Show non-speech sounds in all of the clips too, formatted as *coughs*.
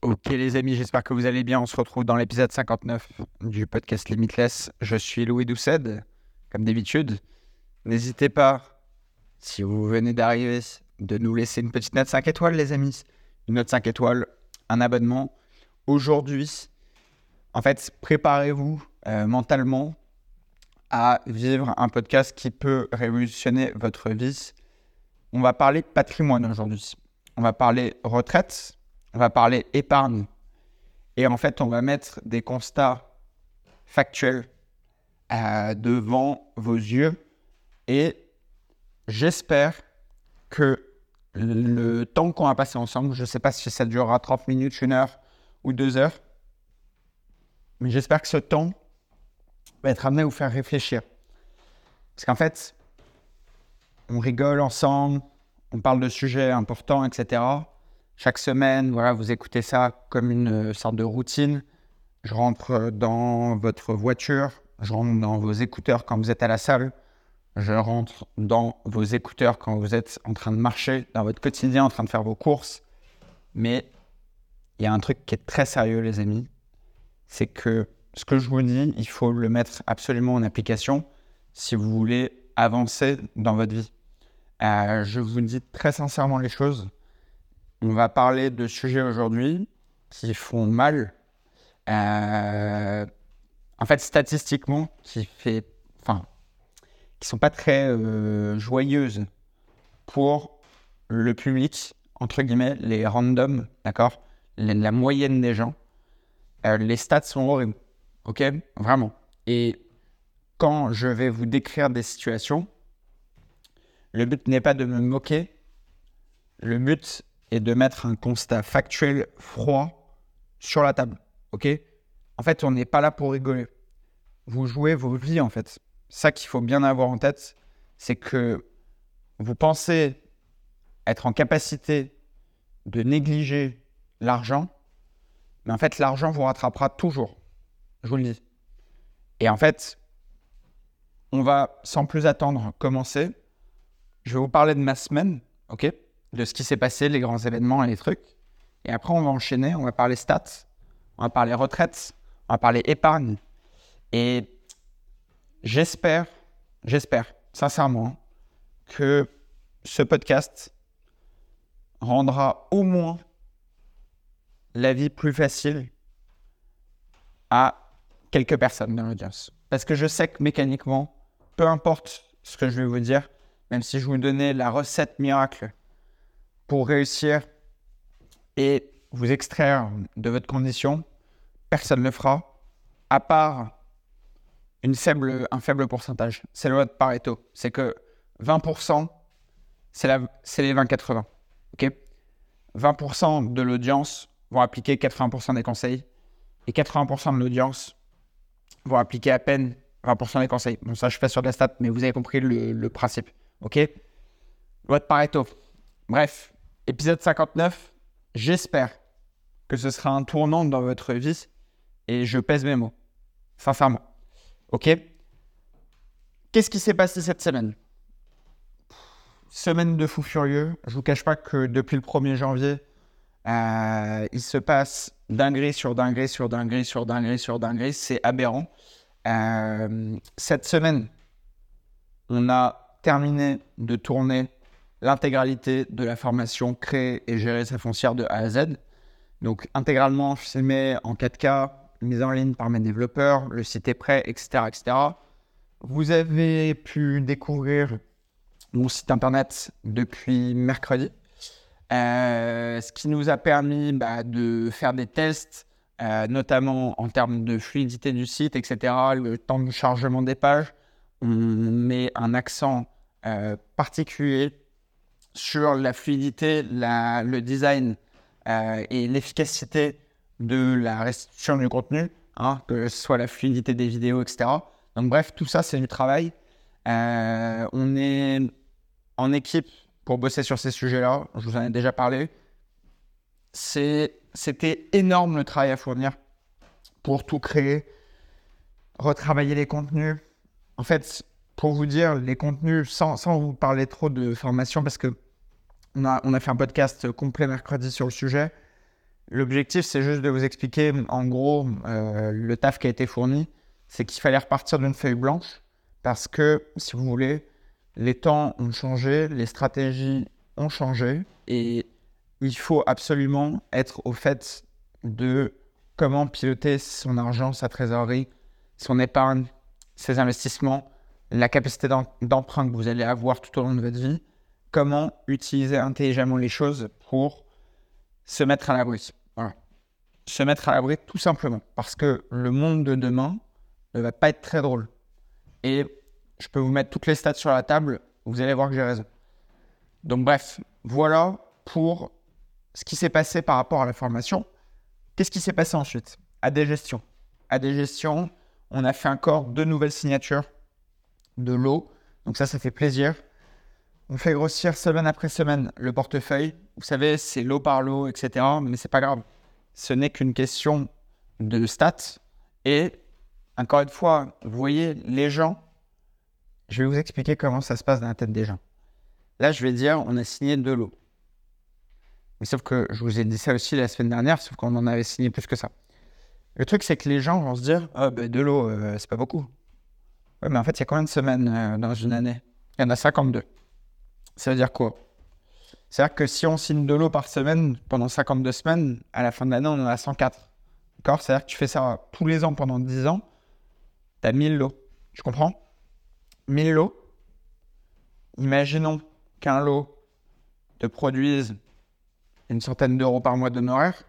Ok les amis, j'espère que vous allez bien. On se retrouve dans l'épisode 59 du podcast Limitless. Je suis Louis Doucet, comme d'habitude. N'hésitez pas, si vous venez d'arriver, de nous laisser une petite note 5 étoiles les amis. Une note 5 étoiles, un abonnement. Aujourd'hui, en fait, préparez-vous euh, mentalement à vivre un podcast qui peut révolutionner votre vie. On va parler patrimoine aujourd'hui. On va parler retraite on va parler épargne. Et en fait, on va mettre des constats factuels euh, devant vos yeux. Et j'espère que le temps qu'on va passer ensemble, je ne sais pas si ça durera 30 minutes, une heure ou deux heures, mais j'espère que ce temps va être amené à vous faire réfléchir. Parce qu'en fait, on rigole ensemble, on parle de sujets importants, etc chaque semaine, voilà, vous écoutez ça comme une euh, sorte de routine. Je rentre euh, dans votre voiture, je rentre dans vos écouteurs quand vous êtes à la salle, je rentre dans vos écouteurs quand vous êtes en train de marcher dans votre quotidien, en train de faire vos courses. Mais il y a un truc qui est très sérieux, les amis, c'est que ce que je vous dis, il faut le mettre absolument en application si vous voulez avancer dans votre vie. Euh, je vous dis très sincèrement les choses. On va parler de sujets aujourd'hui qui font mal. Euh, en fait, statistiquement, qui fait, enfin, qui sont pas très euh, joyeuses pour le public, entre guillemets, les randoms, d'accord, la moyenne des gens. Euh, les stats sont horribles, ok, vraiment. Et quand je vais vous décrire des situations, le but n'est pas de me moquer. Le but, et de mettre un constat factuel froid sur la table. OK? En fait, on n'est pas là pour rigoler. Vous jouez vos vies, en fait. Ça qu'il faut bien avoir en tête, c'est que vous pensez être en capacité de négliger l'argent, mais en fait, l'argent vous rattrapera toujours. Je vous le dis. Et en fait, on va sans plus attendre commencer. Je vais vous parler de ma semaine, ok? De ce qui s'est passé, les grands événements et les trucs. Et après, on va enchaîner, on va parler stats, on va parler retraite, on va parler épargne. Et j'espère, j'espère sincèrement que ce podcast rendra au moins la vie plus facile à quelques personnes dans l'audience. Parce que je sais que mécaniquement, peu importe ce que je vais vous dire, même si je vous donnais la recette miracle pour réussir et vous extraire de votre condition, personne ne le fera, à part une faible, un faible pourcentage. C'est le loi de Pareto. C'est que 20%, c'est les 20-80. ok? 20% de l'audience vont appliquer 80% des conseils et 80% de l'audience vont appliquer à peine 20% des conseils. Bon, ça, je fais sur de la stat, mais vous avez compris le, le principe. OK? Loi de Pareto. Bref, Épisode 59, j'espère que ce sera un tournant dans votre vie et je pèse mes mots, sincèrement. Ok? Qu'est-ce qui s'est passé cette semaine? Semaine de fou furieux. Je vous cache pas que depuis le 1er janvier, euh, il se passe dinguerie sur dinguerie sur dinguerie sur dinguerie sur dinguerie. C'est aberrant. Euh, cette semaine, on a terminé de tourner l'intégralité de la formation créer et gérer sa foncière de A à Z. Donc intégralement filmé en 4K, mise en ligne par mes développeurs, le site est prêt, etc. etc. Vous avez pu découvrir mon site internet depuis mercredi, euh, ce qui nous a permis bah, de faire des tests, euh, notamment en termes de fluidité du site, etc., le temps de chargement des pages. On met un accent euh, particulier sur la fluidité, le design euh, et l'efficacité de la restitution du contenu, hein, que ce soit la fluidité des vidéos, etc. Donc bref, tout ça, c'est du travail. Euh, on est en équipe pour bosser sur ces sujets-là. Je vous en ai déjà parlé. C'était énorme le travail à fournir pour tout créer, retravailler les contenus. En fait, pour vous dire, les contenus, sans, sans vous parler trop de formation, parce que on a, fait un podcast complet mercredi sur le sujet. L'objectif, c'est juste de vous expliquer, en gros, euh, le taf qui a été fourni, c'est qu'il fallait repartir d'une feuille blanche parce que, si vous voulez, les temps ont changé, les stratégies ont changé et il faut absolument être au fait de comment piloter son argent, sa trésorerie, son épargne, ses investissements, la capacité d'emprunt que vous allez avoir tout au long de votre vie, comment utiliser intelligemment les choses pour se mettre à l'abri. Voilà. Se mettre à l'abri tout simplement parce que le monde de demain ne va pas être très drôle. Et je peux vous mettre toutes les stats sur la table, vous allez voir que j'ai raison. Donc bref, voilà pour ce qui s'est passé par rapport à la formation. Qu'est-ce qui s'est passé ensuite? À des gestions. À des gestions, on a fait encore deux nouvelles signatures de l'eau. Donc ça, ça fait plaisir. On fait grossir semaine après semaine le portefeuille. Vous savez, c'est lot par lot, etc. Mais c'est pas grave. Ce n'est qu'une question de stats. Et encore une fois, vous voyez, les gens, je vais vous expliquer comment ça se passe dans la tête des gens. Là, je vais dire, on a signé de l'eau. Mais sauf que je vous ai dit ça aussi la semaine dernière, sauf qu'on en avait signé plus que ça. Le truc, c'est que les gens vont se dire Ah, ben de l'eau, c'est pas beaucoup. Ouais, mais en fait, il y a combien de semaines euh, dans une année? Il y en a 52. Ça veut dire quoi? C'est-à-dire que si on signe de l'eau par semaine pendant 52 semaines, à la fin de l'année, on en a 104. D'accord? C'est-à-dire que tu fais ça tous les ans pendant 10 ans, tu as 1000 lots. Tu comprends? 1000 lots. Imaginons qu'un lot te produise une centaine d'euros par mois d'honoraires,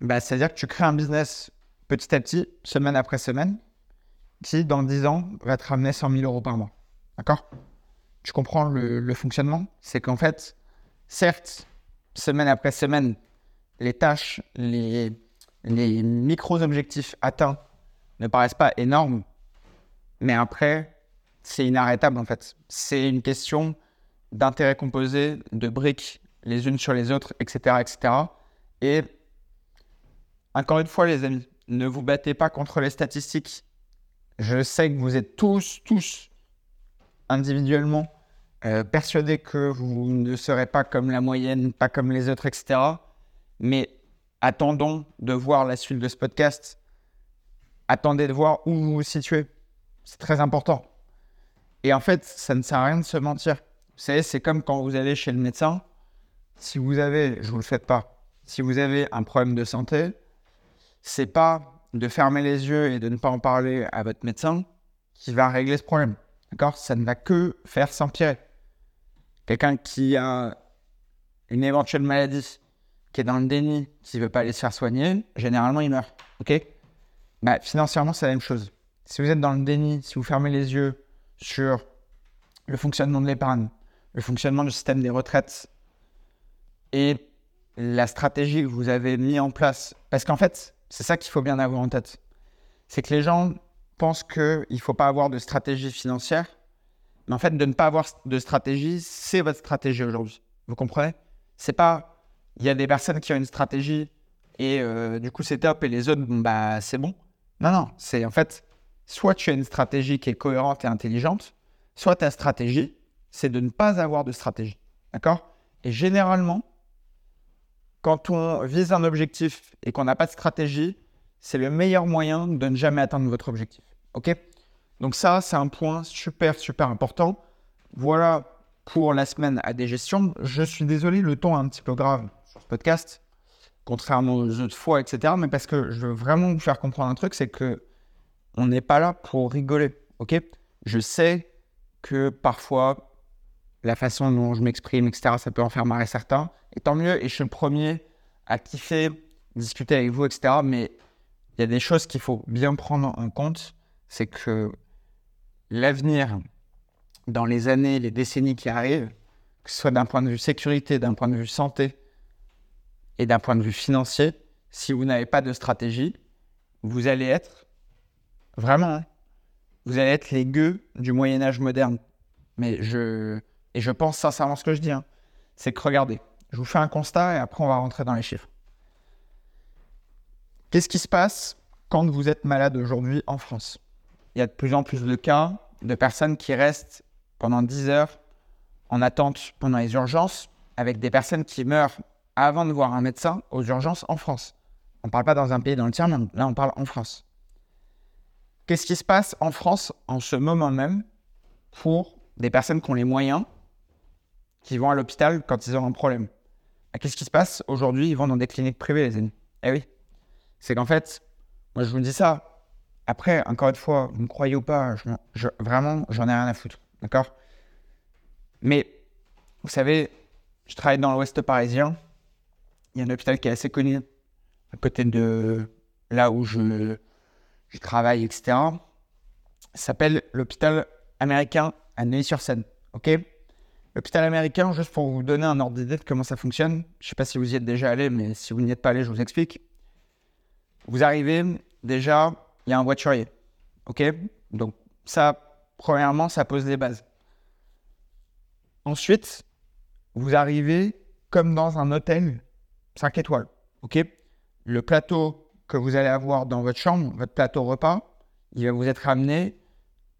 bah, c'est-à-dire que tu crées un business petit à petit, semaine après semaine, qui dans 10 ans va te ramener 100 000 euros par mois. D'accord? Tu comprends le, fonctionnement C'est qu'en fait, certes, semaine après semaine, les tâches, les, les micro-objectifs atteints ne paraissent pas énormes, mais après, c'est inarrêtable en fait. C'est une question d'intérêt composé, de briques les unes sur les autres, etc., etc. Et encore une fois, les amis, ne vous battez pas contre les statistiques. Je sais que vous êtes tous, tous individuellement euh, persuadés que vous ne serez pas comme la moyenne, pas comme les autres, etc. Mais attendons de voir la suite de ce podcast. Attendez de voir où vous vous situez. C'est très important. Et en fait, ça ne sert à rien de se mentir. Vous savez, c'est comme quand vous allez chez le médecin si vous avez, je vous le faites pas, si vous avez un problème de santé, c'est pas de fermer les yeux et de ne pas en parler à votre médecin qui va régler ce problème. D'accord? Ça ne va que faire s'empirer. Quelqu'un qui a une éventuelle maladie, qui est dans le déni, qui ne veut pas aller se faire soigner, généralement il meurt. Ok? Bah, Financièrement, c'est la même chose. Si vous êtes dans le déni, si vous fermez les yeux sur le fonctionnement de l'épargne, le fonctionnement du système des retraites, et la stratégie que vous avez mis en place. Parce qu'en fait, c'est ça qu'il faut bien avoir en tête. C'est que les gens pensent qu'il ne faut pas avoir de stratégie financière. Mais en fait, de ne pas avoir de stratégie, c'est votre stratégie aujourd'hui. Vous comprenez? C'est pas. Il y a des personnes qui ont une stratégie et euh, du coup c'est top et les autres, bah c'est bon. Non, non. C'est en fait, soit tu as une stratégie qui est cohérente et intelligente, soit ta stratégie, c'est de ne pas avoir de stratégie. D'accord? Et généralement, quand on vise un objectif et qu'on n'a pas de stratégie, c'est le meilleur moyen de ne jamais atteindre votre objectif. OK? Donc ça, c'est un point super, super important. Voilà pour la semaine à des gestions. Je suis désolé, le ton est un petit peu grave sur ce podcast, contrairement aux autres fois, etc. Mais parce que je veux vraiment vous faire comprendre un truc, c'est que on n'est pas là pour rigoler. OK? Je sais que parfois, la façon dont je m'exprime, etc., ça peut en faire marrer certains. Et tant mieux, et je suis le premier à kiffer, discuter avec vous, etc. Mais il y a des choses qu'il faut bien prendre en compte. C'est que l'avenir, dans les années, les décennies qui arrivent, que ce soit d'un point de vue sécurité, d'un point de vue santé et d'un point de vue financier, si vous n'avez pas de stratégie, vous allez être vraiment, hein, vous allez être les gueux du Moyen Âge moderne. Mais je, et je pense sincèrement ce que je dis, hein, c'est que regardez, je vous fais un constat et après on va rentrer dans les chiffres. Qu'est-ce qui se passe quand vous êtes malade aujourd'hui en France? Il y a de plus en plus de cas de personnes qui restent pendant 10 heures en attente pendant les urgences, avec des personnes qui meurent avant de voir un médecin aux urgences en France. On ne parle pas dans un pays dans le tiers monde, là on parle en France. Qu'est-ce qui se passe en France en ce moment même pour des personnes qui ont les moyens, qui vont à l'hôpital quand ils ont un problème? Bah, Qu'est-ce qui se passe aujourd'hui? Ils vont dans des cliniques privées, les amis. Eh oui. C'est qu'en fait, moi je vous dis ça. Après, encore une fois, vous me croyez ou pas, vraiment, j'en ai rien à foutre. D'accord? Mais, vous savez, je travaille dans l'ouest parisien. Il y a un hôpital qui est assez connu, à côté de là où je, travaille, etc. S'appelle l'hôpital américain à Neuilly-sur-Seine. OK? L'hôpital américain, juste pour vous donner un ordre d'idée de comment ça fonctionne, je ne sais pas si vous y êtes déjà allé, mais si vous n'y êtes pas allé, je vous explique. Vous arrivez, déjà, il y a un voiturier. OK? Donc, ça, premièrement, ça pose les bases. Ensuite, vous arrivez comme dans un hôtel 5 étoiles. OK? Le plateau que vous allez avoir dans votre chambre, votre plateau repas, il va vous être ramené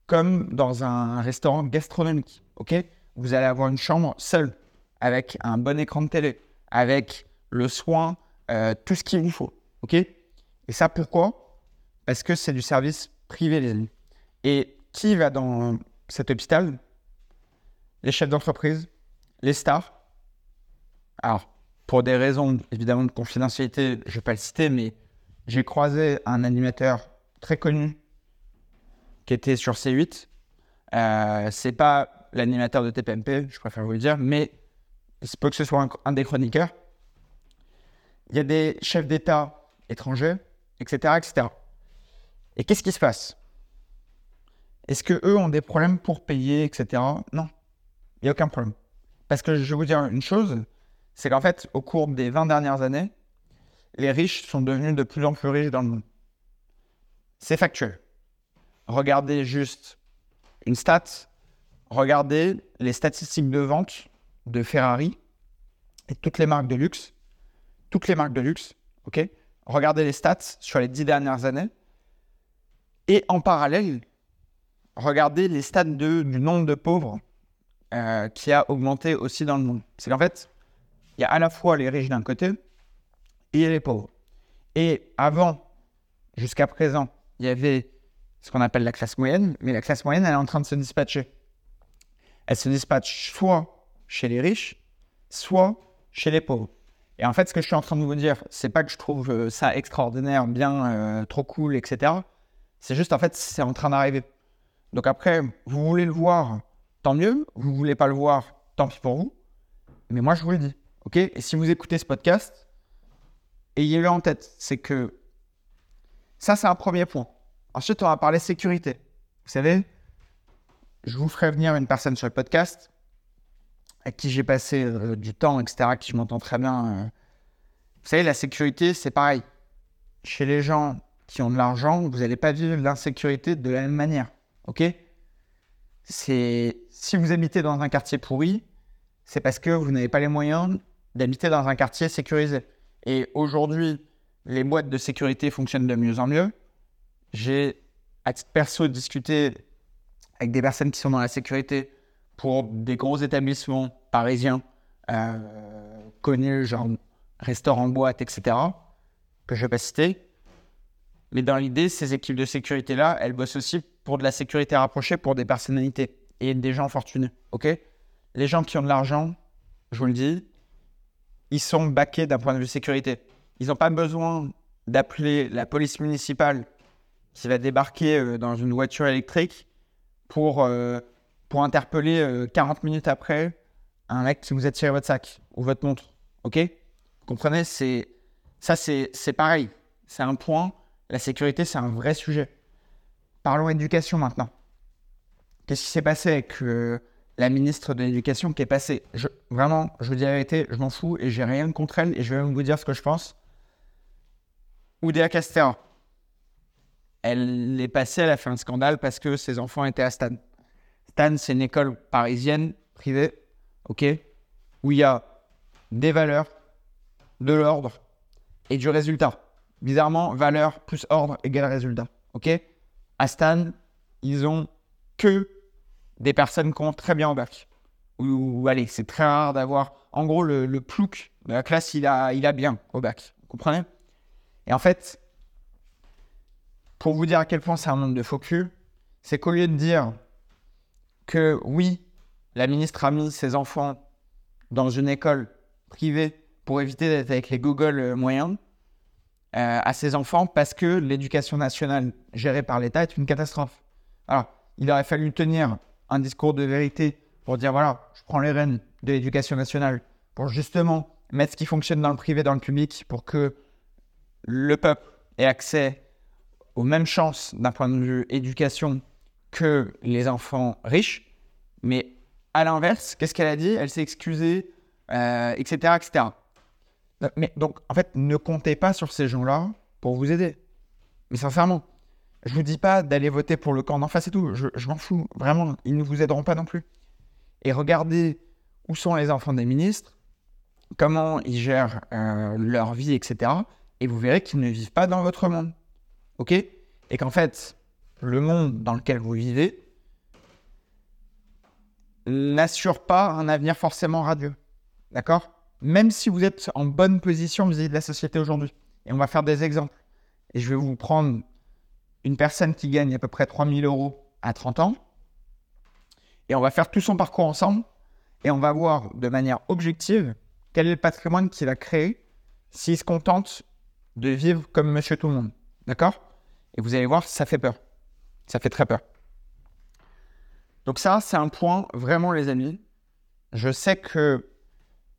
comme dans un restaurant gastronomique. OK? Vous allez avoir une chambre seule, avec un bon écran de télé, avec le soin, euh, tout ce qu'il vous faut. OK? Et ça, pourquoi? Parce que c'est du service privé, les amis. Et qui va dans cet hôpital? Les chefs d'entreprise, les stars. Alors, pour des raisons évidemment de confidentialité, je ne vais pas le citer, mais j'ai croisé un animateur très connu qui était sur C8. Euh, c'est pas l'animateur de TPMP, je préfère vous le dire, mais il peut que ce soit un, des chroniqueurs. Il y a des chefs d'État étrangers, etc., etc. Et qu'est-ce qui se passe? Est-ce que eux ont des problèmes pour payer, etc. Non, il n'y a aucun problème. Parce que je vais vous dire une chose, c'est qu'en fait, au cours des 20 dernières années, les riches sont devenus de plus en plus riches dans le monde. C'est factuel. Regardez juste une stat, regardez les statistiques de vente de Ferrari et toutes les marques de luxe. Toutes les marques de luxe, ok? Regardez les stats sur les 10 dernières années. Et en parallèle, regardez les stats du nombre de pauvres euh, qui a augmenté aussi dans le monde. C'est qu'en fait, il y a à la fois les riches d'un côté et les pauvres. Et avant, jusqu'à présent, il y avait ce qu'on appelle la classe moyenne, mais la classe moyenne, elle est en train de se dispatcher. Elle se dispatche soit chez les riches, soit chez les pauvres. Et en fait, ce que je suis en train de vous dire, c'est pas que je trouve euh, ça extraordinaire, bien, euh, trop cool, etc. C'est juste, en fait, c'est en train d'arriver. Donc après, vous voulez le voir, tant mieux. Vous voulez pas le voir, tant pis pour vous. Mais moi, je vous le dis. OK? Et si vous écoutez ce podcast, ayez-le en tête. C'est que ça, c'est un premier point. Ensuite, on va parler sécurité. Vous savez, je vous ferai venir une personne sur le podcast à qui j'ai passé euh, du temps, etc., qui je m'entends très bien. Euh. Vous savez, la sécurité, c'est pareil. Chez les gens qui ont de l'argent, vous n'allez pas vivre l'insécurité de la même manière. OK? C'est si vous habitez dans un quartier pourri, c'est parce que vous n'avez pas les moyens d'habiter dans un quartier sécurisé. Et aujourd'hui, les boîtes de sécurité fonctionnent de mieux en mieux. J'ai, à titre perso, discuté avec des personnes qui sont dans la sécurité pour des gros établissements parisiens euh, connus, genre restaurants, boîtes, etc., que je ne vais pas citer. Mais dans l'idée, ces équipes de sécurité-là, elles bossent aussi pour de la sécurité rapprochée pour des personnalités et des gens fortunés. OK? Les gens qui ont de l'argent, je vous le dis, ils sont baqués d'un point de vue sécurité. Ils n'ont pas besoin d'appeler la police municipale qui va débarquer euh, dans une voiture électrique pour, euh, pour interpeller 40 euh, minutes après un mec qui vous a tiré votre sac ou votre montre. OK? Vous comprenez? C'est, Ça, c'est, c'est pareil. C'est un point. La sécurité, c'est un vrai sujet. Parlons éducation maintenant. Qu'est-ce qui s'est passé avec la ministre de l'Éducation qui est passée? Vraiment, je vous dis la vérité, je m'en fous et j'ai rien contre elle et je vais même vous dire ce que je pense. Oudéa Castera. Elle est passée, elle a fait un scandale parce que ses enfants étaient à Stan. Stan, c'est une école parisienne, privée, ok, où il y a des valeurs, de l'ordre et du résultat. Bizarrement, valeur plus ordre égale résultat, ok À Stan, ils ont que des personnes qui ont très bien en bac. C'est très rare d'avoir. En gros, le, le plouc de la classe, il a, il a bien au bac. Vous comprenez? Et en fait, pour vous dire à quel point c'est un monde de faux cul, c'est qu'au lieu de dire que oui, la ministre a mis ses enfants dans une école privée pour éviter d'être avec les Google euh, moyens euh, à ses enfants parce que l'éducation nationale gérée par l'État est une catastrophe. Alors, il aurait fallu tenir un discours de vérité pour dire voilà, je prends les rênes de l'éducation nationale pour justement mettre ce qui fonctionne dans le privé dans le public pour que le peuple ait accès aux mêmes chances d'un point de vue éducation que les enfants riches. Mais à l'inverse, qu'est-ce qu'elle a dit? Elle s'est excusée, euh, etc., etc. Mais donc, en fait, ne comptez pas sur ces gens-là pour vous aider. Mais sincèrement, je vous dis pas d'aller voter pour le camp d'en face et tout. Je, m'en fous. Vraiment, ils ne vous aideront pas non plus. Et regardez où sont les enfants des ministres, comment ils gèrent euh, leur vie, etc. Et vous verrez qu'ils ne vivent pas dans votre monde. OK? Et qu'en fait, le monde dans lequel vous vivez n'assure pas un avenir forcément radieux. D'accord? Même si vous êtes en bonne position vis-à-vis de la société aujourd'hui. Et on va faire des exemples. Et je vais vous prendre une personne qui gagne à peu près 3000 euros à 30 ans. Et on va faire tout son parcours ensemble. Et on va voir de manière objective quel est le patrimoine qu'il a créé s'il se contente de vivre comme monsieur tout le monde. D'accord? Et vous allez voir, ça fait peur. Ça fait très peur. Donc ça, c'est un point vraiment, les amis. Je sais que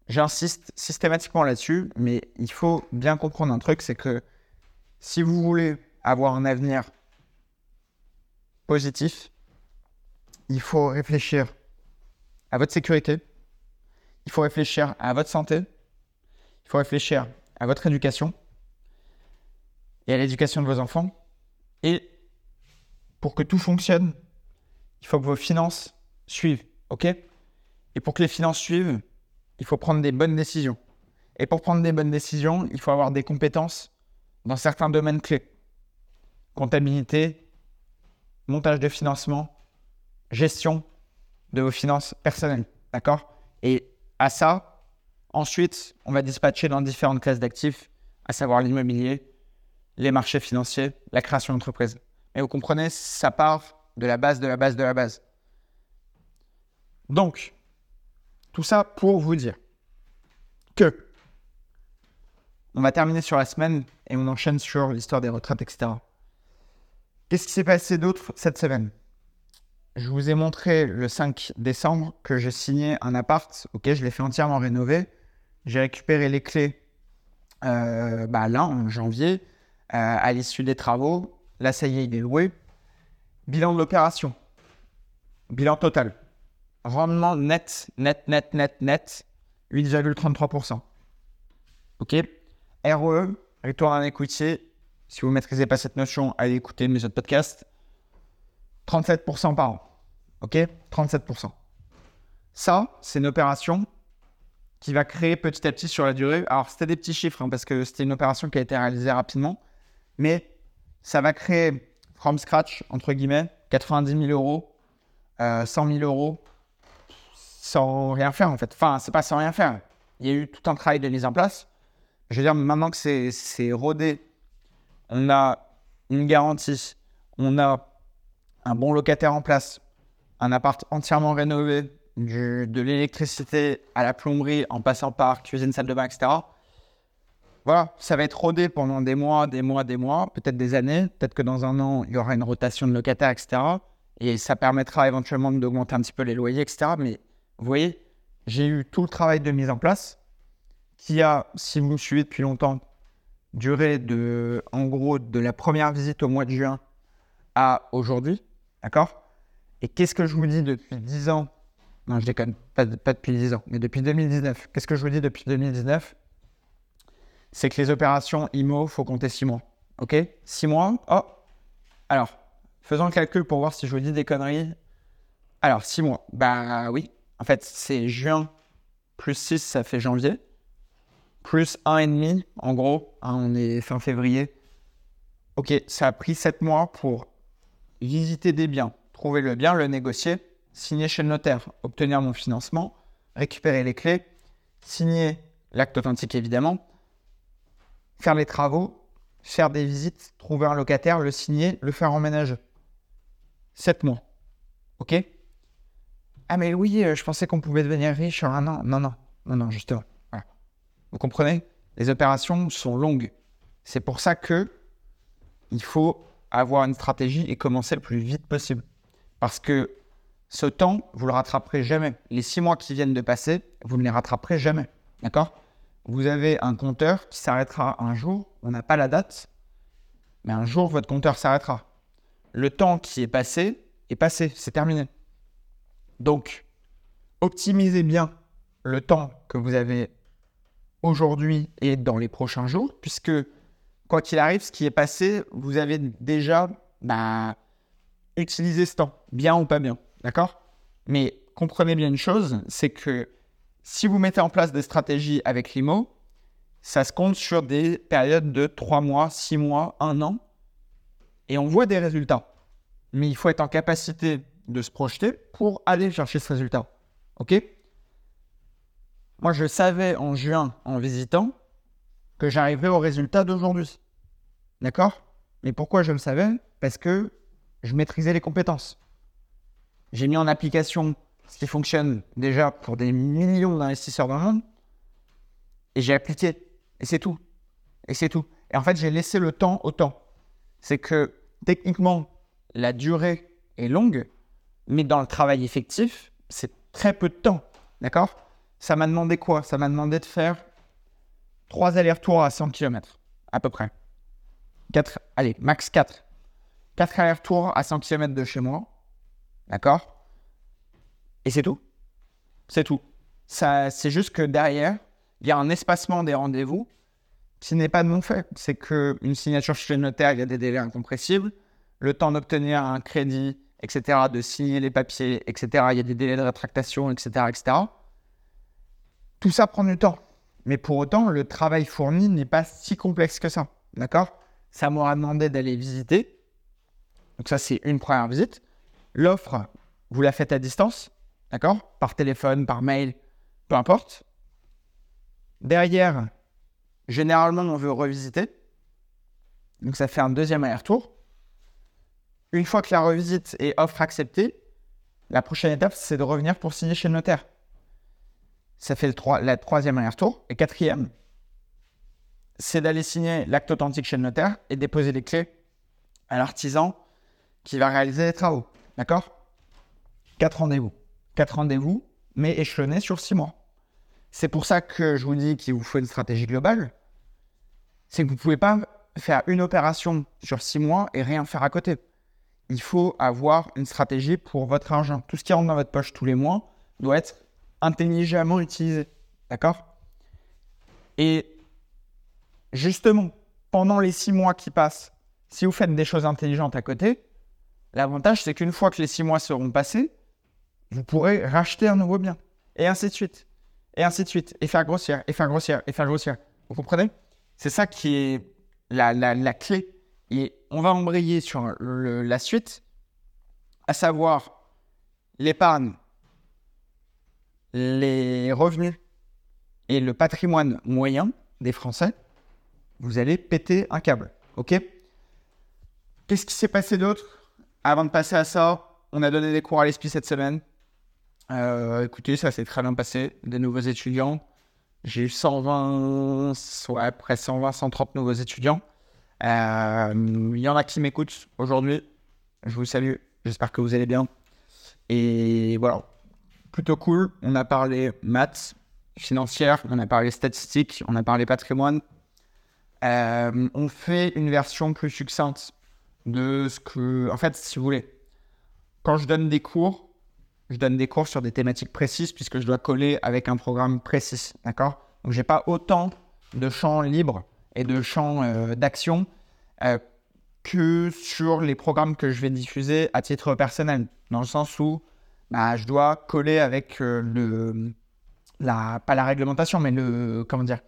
j'insiste systématiquement là-dessus, mais il faut bien comprendre un truc, c'est que si vous voulez avoir un avenir positif, il faut réfléchir à votre sécurité, il faut réfléchir à votre santé, il faut réfléchir à votre éducation et à l'éducation de vos enfants. Pour que tout fonctionne, il faut que vos finances suivent, ok? Et pour que les finances suivent, il faut prendre des bonnes décisions. Et pour prendre des bonnes décisions, il faut avoir des compétences dans certains domaines clés. Comptabilité, montage de financement, gestion de vos finances personnelles. D'accord? Et à ça, ensuite, on va dispatcher dans différentes classes d'actifs, à savoir l'immobilier, les marchés financiers, la création d'entreprise. Mais vous comprenez, ça part de la base, de la base, de la base. Donc, tout ça pour vous dire que on va terminer sur la semaine et on enchaîne sur l'histoire des retraites, etc. Qu'est-ce qui s'est passé d'autre cette semaine? Je vous ai montré le 5 décembre que j'ai signé un appart. Ok, je l'ai fait entièrement rénover. J'ai récupéré les clés euh, bah là, en janvier, euh, à l'issue des travaux. Là, ça y est, il est loué. Bilan de l'opération. Bilan total. Rendement net, net, net, net, net, 8,33%. OK ROE, retour en equity. Si vous ne maîtrisez pas cette notion, allez écouter mes autres podcasts. 37% par an. OK 37%. Ça, c'est une opération qui va créer petit à petit sur la durée. Alors, c'était des petits chiffres hein, parce que c'était une opération qui a été réalisée rapidement. Mais ça va créer from scratch, entre guillemets, 90 000 euros, 100 000 euros, sans rien faire en fait. Enfin, c'est pas sans rien faire. Il y a eu tout un travail de mise en place. Je veux dire, maintenant que c'est rodé, on a une garantie, on a un bon locataire en place, un appart entièrement rénové, de l'électricité à la plomberie en passant par cuisine, salle de bain, etc voilà, ça va être rodé pendant des mois, des mois, des mois, peut-être des années. Peut-être que dans un an, il y aura une rotation de locataires, etc. Et ça permettra éventuellement d'augmenter un petit peu les loyers, etc. Mais vous voyez, j'ai eu tout le travail de mise en place qui a, si vous me suivez depuis longtemps, duré de, en gros, de la première visite au mois de juin à aujourd'hui. D'accord? Et qu'est-ce que je vous dis depuis 10 ans? Non, je déconne, pas, pas depuis 10 ans, mais depuis 2019. Qu'est-ce que je vous dis depuis 2019 c'est que les opérations IMO, faut compter 6 mois. OK? 6 mois. Oh Alors, faisons le calcul pour voir si je vous dis des conneries. Alors, 6 mois. Bah oui. En fait, c'est juin plus 6, ça fait janvier. Plus 1,5, en gros. Hein, on est fin février. Ok, ça a pris 7 mois pour visiter des biens, trouver le bien, le négocier, signer chez le notaire, obtenir mon financement, récupérer les clés, signer l'acte authentique évidemment, faire les travaux, faire des visites, trouver un locataire, le signer, le faire emménager. 7 mois. Ok? Ah mais oui, euh, je pensais qu'on pouvait devenir riche en un an. Non, non, non, non, justement. Vous comprenez? Les opérations sont longues. C'est pour ça que il faut avoir une stratégie et commencer le plus vite possible. Parce que ce temps, vous le rattraperez jamais. Les six mois qui viennent de passer, vous ne les rattraperez jamais. D'accord? Vous avez un compteur qui s'arrêtera un jour. On n'a pas la date, mais un jour, votre compteur s'arrêtera. Le temps qui est passé est passé, c'est terminé. Donc, optimisez bien le temps que vous avez aujourd'hui et dans les prochains jours, puisque quoi qu'il arrive, ce qui est passé, vous avez déjà bah, utilisé ce temps, bien ou pas bien. D'accord? Mais comprenez bien une chose, c'est que si vous mettez en place des stratégies avec l'IMO, ça se compte sur des périodes de 3 mois, 6 mois, 1 an, et on voit des résultats. Mais il faut être en capacité de se projeter pour aller chercher ce résultat. OK? Moi, je savais en juin, en visitant, que j'arriverais au résultat d'aujourd'hui. D'accord? Mais pourquoi je le savais? Parce que je maîtrisais les compétences. J'ai mis en application ce qui fonctionne déjà pour des millions d'investisseurs dans le monde. Et j'ai appliqué. Et c'est tout. Et c'est tout. Et en fait, j'ai laissé le temps au temps. C'est que techniquement, la durée est longue, mais dans le travail effectif, c'est très peu de temps. D'accord? Ça m'a demandé quoi? Ça m'a demandé de faire trois allers-retours à 100 km, à peu près. Quatre, allez, max 4. 4 allers-retours à 100 km de chez moi. D'accord? Et c'est tout. C'est tout. Ça, c'est juste que derrière, il y a un espacement des rendez-vous qui n'est pas de mon fait. C'est qu'une signature chez le notaire, il y a des délais incompressibles. Le temps d'obtenir un crédit, etc., de signer les papiers, etc., il y a des délais de rétractation, etc., etc. Tout ça prend du temps. Mais pour autant, le travail fourni n'est pas si complexe que ça. D'accord? Ça m'aura demandé d'aller visiter. Donc ça, c'est une première visite. L'offre, vous la faites à distance, d'accord? Par téléphone, par mail, peu importe. Derrière, généralement, on veut revisiter. Donc ça fait un deuxième aller-retour. Une fois que la revisite est offre acceptée, la prochaine étape, c'est de revenir pour signer chez le notaire. Ça fait le 3, la troisième aller-retour. Et quatrième, c'est d'aller signer l'acte authentique chez le notaire et déposer les clés à l'artisan qui va réaliser les travaux. D'accord? Quatre rendez-vous. Quatre rendez-vous, mais échelonnés sur six mois. C'est pour ça que je vous dis qu'il vous faut une stratégie globale. C'est que vous ne pouvez pas faire une opération sur six mois et rien faire à côté. Il faut avoir une stratégie pour votre argent. Tout ce qui rentre dans votre poche tous les mois doit être intelligemment utilisé. D'accord? Et justement, pendant les six mois qui passent, si vous faites des choses intelligentes à côté, l'avantage c'est qu'une fois que les six mois seront passés, vous pourrez racheter un nouveau bien. Et ainsi de suite. Et ainsi de suite. Et faire grossière, et faire grossière, et faire grossière. Vous comprenez? C'est ça qui est la, la, clé. Et on va embrayer sur la suite, à savoir l'épargne, les revenus et le patrimoine moyen des Français, vous allez péter un câble. OK? Qu'est-ce qui s'est passé d'autre? Avant de passer à ça, on a donné des cours à l'esprit cette semaine. Euh, écoutez, ça s'est très bien passé. Des nouveaux étudiants. J'ai eu 120, ouais, près 120, 130 nouveaux étudiants. Euh, il y en a qui m'écoutent aujourd'hui. Je vous salue. J'espère que vous allez bien. Et voilà. Plutôt cool. On a parlé maths, financière, on a parlé statistiques, on a parlé patrimoine. Euh, on fait une version plus succincte de ce que. En fait, si vous voulez, quand je donne des cours, je donne des cours sur des thématiques précises puisque je dois coller avec un programme précis. D'accord? Donc, j'ai pas autant de champs libres et de champs euh, d'action euh, que sur les programmes que je vais diffuser à titre personnel. Dans le sens où bah, je dois coller avec le. La, pas la réglementation, mais le. Comment dire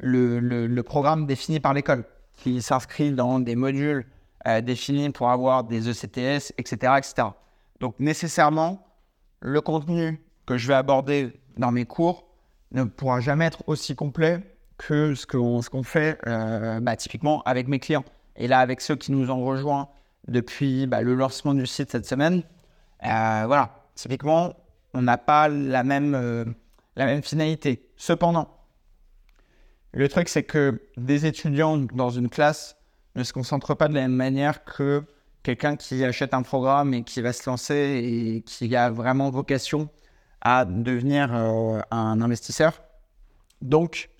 le, programme défini par l'école, qui s'inscrit dans des modules euh, définis pour avoir des ECTS, etc., etc. Donc nécessairement, le contenu que je vais aborder dans mes cours ne pourra jamais être aussi complet que ce qu'on fait euh, bah, typiquement avec mes clients. Et là, avec ceux qui nous ont rejoints depuis bah, le lancement du site cette semaine, euh, voilà, typiquement, on n'a pas la même, euh, la même finalité. Cependant, le truc, c'est que des étudiants dans une classe ne se concentrent pas de la même manière que quelqu'un qui achète un programme et qui va se lancer et qui a vraiment vocation à devenir euh, un investisseur. Donc,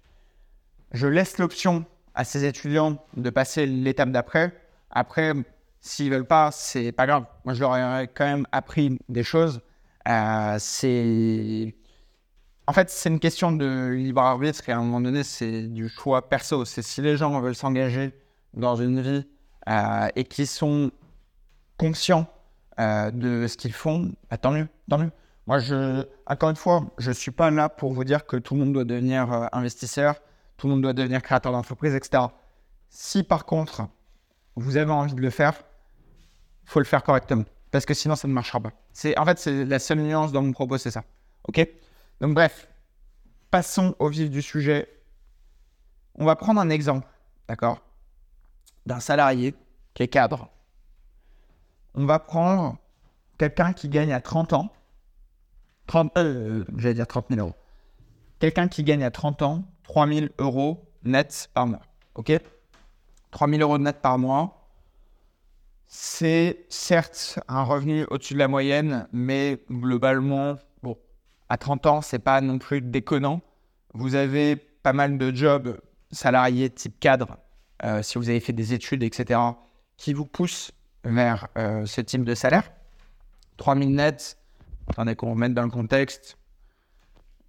je laisse l'option à ces étudiants de passer l'étape d'après. Après, s'ils veulent pas, c'est pas grave. Moi, je leur ai quand même appris des choses. Euh, c'est en fait, c'est une question de libre arbitre et à un moment donné, c'est du choix perso. C'est si les gens veulent s'engager dans une vie euh, et qui sont conscients euh, de ce qu'ils font, bah, tant mieux, tant mieux. Moi, encore une fois, je ne suis pas là pour vous dire que tout le monde doit devenir euh, investisseur, tout le monde doit devenir créateur d'entreprise, etc. Si par contre, vous avez envie de le faire, il faut le faire correctement. Parce que sinon, ça ne marchera pas. En fait, c'est la seule nuance dans mon propos, c'est ça. OK? Donc, bref, passons au vif du sujet. On va prendre un exemple, d'accord? D'un salarié qui est cadre. On va prendre quelqu'un qui gagne à 30 ans 30, euh, j'allais dire 30 000 euros. Quelqu'un qui gagne à 30 ans 3 000 euros net par mois. OK? 3 000 euros net par mois, c'est certes un revenu au-dessus de la moyenne, mais globalement, bon, à 30 ans, c'est pas non plus déconnant. Vous avez pas mal de jobs salariés type cadre, euh, si vous avez fait des études, etc., qui vous poussent vers euh, ce type de salaire. 3 000 nets, Attendez qu'on remette dans le contexte.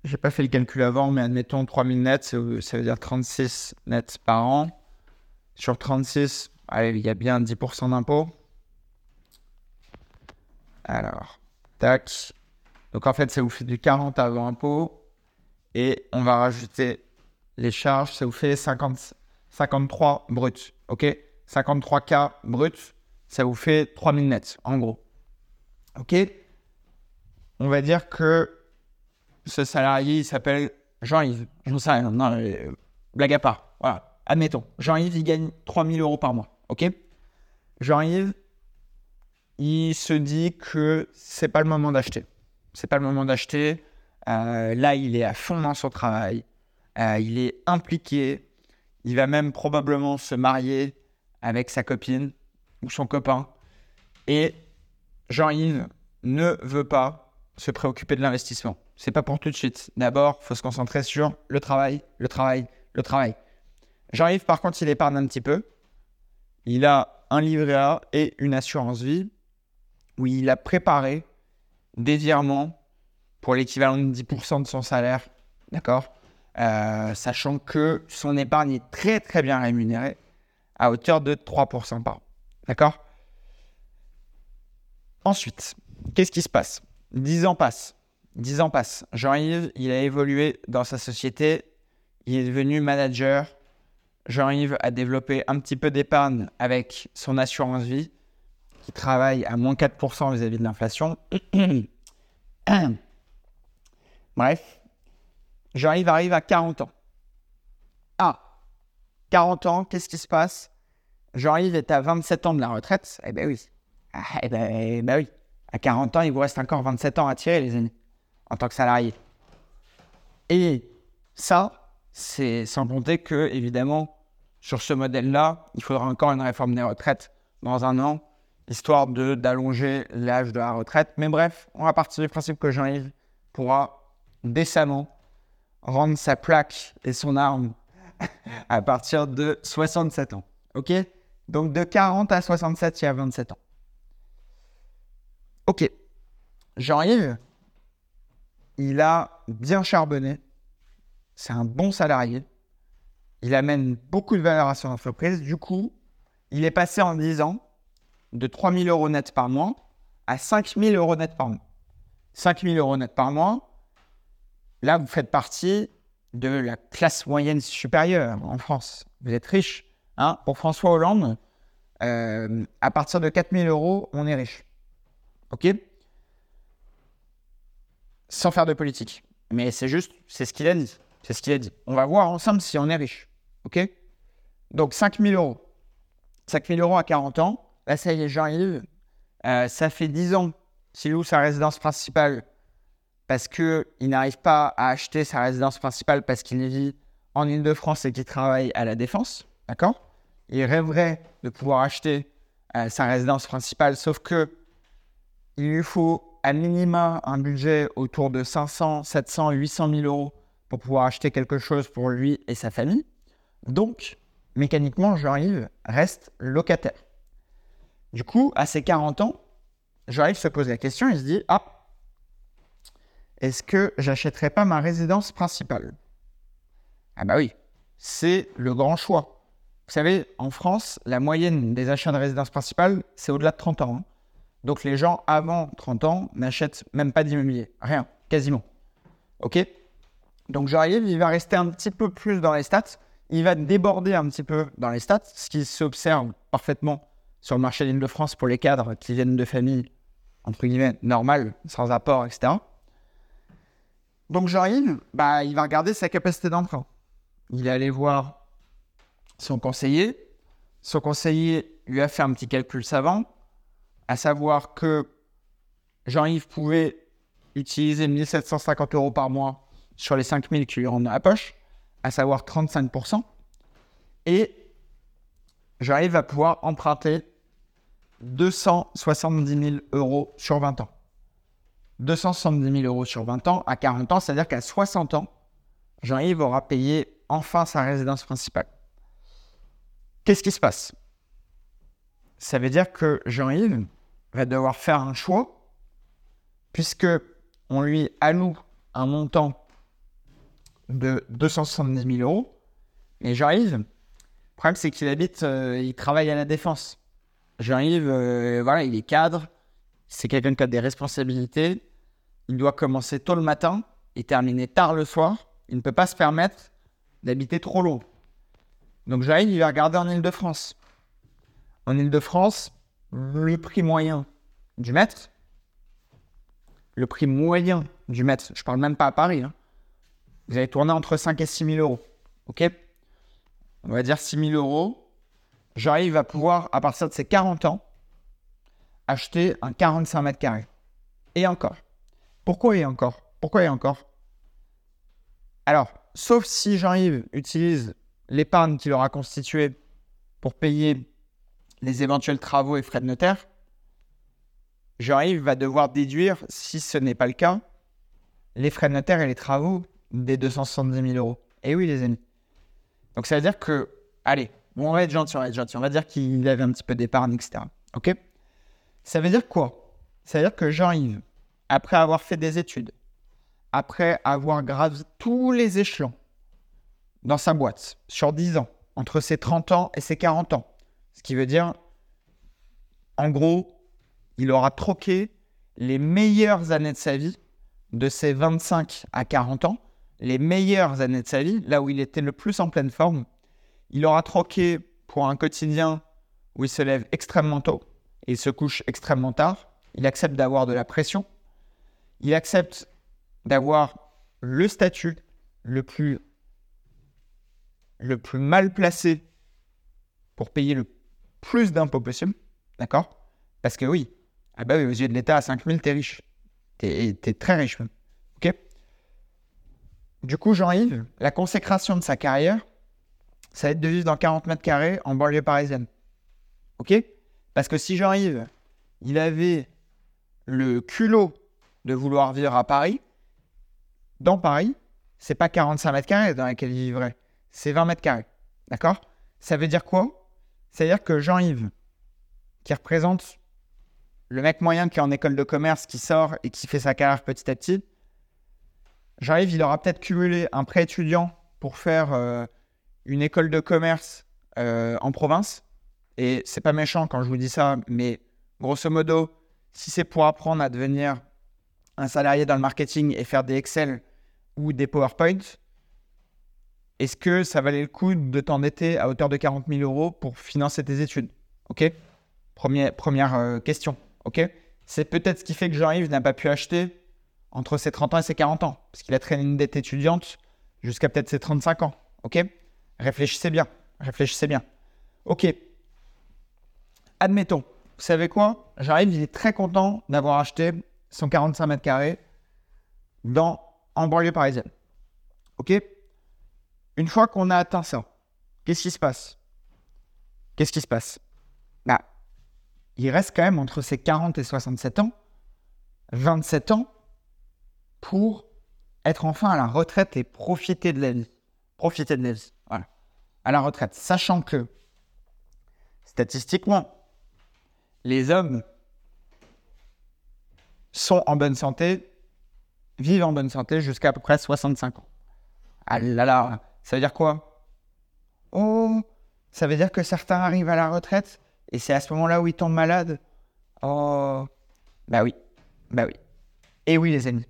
J'ai pas fait le calcul avant, mais admettons 3000 nets, ça veut dire 36 nets par an. Sur 36, il y a bien 10% d'impôt. Alors, tac. Donc en fait, ça vous fait du 40 avant impôt. Et on va rajouter les charges, ça vous fait 50, 53 brut. OK? 53K brut, ça vous fait 3000 nets, en gros. OK? On va dire que ce salarié, il s'appelle Jean-Yves. Je ne sais rien. Non, euh, blague à part. Voilà. Admettons. Jean-Yves, il gagne 3000 euros par mois. OK? Jean-Yves, il se dit que c'est pas le moment d'acheter. C'est pas le moment d'acheter. Euh, là, il est à fond dans son travail. Euh, il est impliqué. Il va même probablement se marier avec sa copine ou son copain. Et Jean-Yves ne veut pas se préoccuper de l'investissement. C'est pas pour tout de suite. D'abord, faut se concentrer sur le travail, le travail, le travail. Jean-Yves, par contre, il épargne un petit peu. Il a un livret A et une assurance vie où il a préparé des virements pour l'équivalent de 10% de son salaire. D'accord? Euh, Sachant que son épargne est très très bien rémunérée à hauteur de 3% par an. D'accord? Ensuite, qu'est-ce qui se passe? Dix ans passent. Dix ans passent. Jean-Yves, il a évolué dans sa société. Il est devenu manager. Jean-Yves a développé un petit peu d'épargne avec son assurance vie, qui travaille à moins 4% vis-à-vis de l'inflation. *coughs* Bref, Jean-Yves arrive à 40 ans. Ah, 40 ans, qu'est-ce qui se passe? Jean-Yves est à 27 ans de la retraite. Eh ben oui. Ah, eh ben, eh ben oui à 40 ans, il vous reste encore 27 ans à tirer, les amis, en tant que salarié. Et ça, c'est sans compter que, évidemment, sur ce modèle-là, il faudra encore une réforme des retraites dans un an, histoire d'allonger l'âge de la retraite. Mais bref, on va partir du principe que Jean-Yves pourra décemment rendre sa plaque et son arme *laughs* à partir de 67 ans. OK? Donc de 40 à 67, il y a 27 ans. Ok. Jean-Yves, il a bien charbonné. C'est un bon salarié. Il amène beaucoup de valeur à son entreprise. Du coup, il est passé en 10 ans de 3 000 euros net par mois à 5 000 euros net par mois. 5 000 euros net par mois, là, vous faites partie de la classe moyenne supérieure en France. Vous êtes riche. Hein Pour François Hollande, euh, à partir de 4 000 euros, on est riche. OK? Sans faire de politique. Mais c'est juste, c'est ce qu'il a dit. C'est ce qu'il a dit. On va voir ensemble si on est riche. OK? Donc 5 000 euros. 5 000 euros à 40 ans. Là, ça y est, j'arrive. Euh, ça fait 10 ans qu'il loue sa résidence principale parce qu'il n'arrive pas à acheter sa résidence principale parce qu'il vit en Ile-de-France et qu'il travaille à la Défense. D'accord? Il rêverait de pouvoir acheter euh, sa résidence principale, sauf que il lui faut à minima un budget autour de 500, 700, 800 000 euros pour pouvoir acheter quelque chose pour lui et sa famille. Donc, mécaniquement, Jean-Yves reste locataire. Du coup, à ses 40 ans, Jean-Yves se pose la question, il se dit, ah, est-ce que j'achèterais pas ma résidence principale? Ah bah oui, c'est le grand choix. Vous savez, en France, la moyenne des achats de résidence principale, c'est au-delà de 30 ans. Hein. Donc les gens avant 30 ans n'achètent même pas d'immobilier. Rien, quasiment. OK? Donc j'arrive, il va rester un petit peu plus dans les stats. Il va déborder un petit peu dans les stats, ce qui s'observe parfaitement sur le marché de france pour les cadres qui viennent de familles, entre guillemets, normales, sans apport, etc. Donc j'arrive, bah, il va regarder sa capacité d'emprunt. Il est allé voir son conseiller. Son conseiller lui a fait un petit calcul savant, à savoir que Jean-Yves pouvait utiliser 1750 euros par mois sur les 5000 qui lui rentrent dans la poche, à savoir 35%. Et Jean-Yves va pouvoir emprunter 270 000 euros sur 20 ans. 270 000 euros sur 20 ans à 40 ans, c'est-à-dire qu'à 60 ans, Jean-Yves aura payé enfin sa résidence principale. Qu'est-ce qui se passe? Ça veut dire que Jean-Yves va devoir faire un choix, puisque on lui alloue un montant de 270 000 euros. Et Jean-Yves, le problème c'est qu'il habite, euh, il travaille à la défense. Jean-Yves, euh, voilà, il est cadre, c'est quelqu'un qui a des responsabilités, il doit commencer tôt le matin et terminer tard le soir. Il ne peut pas se permettre d'habiter trop long. Donc j'arrive, il va regarder en Ile-de-France. En Ile-de-France, le prix moyen du mètre, le prix moyen du mètre, je parle même pas à Paris, hein. vous allez tourner entre 5 et 6 000 euros. OK? On va dire 6 000 euros. J'arrive à pouvoir, à partir de ses 40 ans, acheter un 45 mètres carrés. Et encore. Pourquoi et encore? Pourquoi et encore? Alors, sauf si Jean-Yves utilise l'épargne qu'il aura constituée pour payer les éventuels travaux et frais de notaire, Jean-Yves va devoir déduire, si ce n'est pas le cas, les frais de notaire et les travaux des 270 000 euros. Et oui, les amis. Donc, ça veut dire que, allez, on va être gentil, on va être gentil. On va dire qu'il avait un petit peu d'épargne, etc. OK? Ça veut dire quoi? Ça veut dire que Jean-Yves après avoir fait des études, après avoir gravi tous les échelons dans sa boîte sur 10 ans, entre ses 30 ans et ses 40 ans, ce qui veut dire, en gros, il aura troqué les meilleures années de sa vie, de ses 25 à 40 ans, les meilleures années de sa vie, là où il était le plus en pleine forme, il aura troqué pour un quotidien où il se lève extrêmement tôt et il se couche extrêmement tard. Il accepte d'avoir de la pression, il accepte d'avoir le statut le plus, le plus mal placé pour payer le plus d'impôts possible. D'accord? Parce que oui, ah bah oui, aux yeux de l'État, à 5000, t'es riche. T'es es très riche même. Ok? Du coup, Jean-Yves, la consécration de sa carrière, ça va être de vivre dans 40 mètres carrés en banlieue parisienne. Ok? Parce que si Jean-Yves, il avait le culot de vouloir vivre à Paris, dans Paris, c'est pas 45 mètres carrés dans lesquels il vivrait, c'est 20 mètres carrés. D'accord? Ça veut dire quoi? Ça veut dire que Jean-Yves, qui représente le mec moyen qui est en école de commerce, qui sort et qui fait sa carrière petit à petit, Jean-Yves, il aura peut-être cumulé un prêt étudiant pour faire euh, une école de commerce euh, en province. Et c'est pas méchant quand je vous dis ça, mais grosso modo, si c'est pour apprendre à devenir un salarié dans le marketing et faire des Excel ou des PowerPoint, est-ce que ça valait le coup de t'endetter à hauteur de 40 000 euros pour financer tes études Ok? Première, euh, question. Ok? C'est peut-être ce qui fait que Jean-Yves n'a pas pu acheter entre ses 30 ans et ses 40 ans, parce qu'il a traîné une dette étudiante jusqu'à peut-être ses 35 ans. Ok? Réfléchissez bien, réfléchissez bien. Ok. Admettons, vous savez quoi? J'arrive, il est très content d'avoir acheté son 45 mètres carrés dans, en banlieue parisienne. Ok? Une fois qu'on a atteint ça, qu'est-ce qui se passe? Qu'est-ce qui se passe? Bah, il reste quand même entre ses 40 et 67 ans, 27 ans pour être enfin à la retraite et profiter de la vie. Profiter de la vie. Voilà. À la retraite. Sachant que, statistiquement, les hommes sont en bonne santé, vivent en bonne santé jusqu'à à peu près 65 ans. Ah là là, ça veut dire quoi? Oh, ça veut dire que certains arrivent à la retraite et c'est à ce moment-là où ils tombent malades Oh, bah oui, bah oui. Et oui, les amis.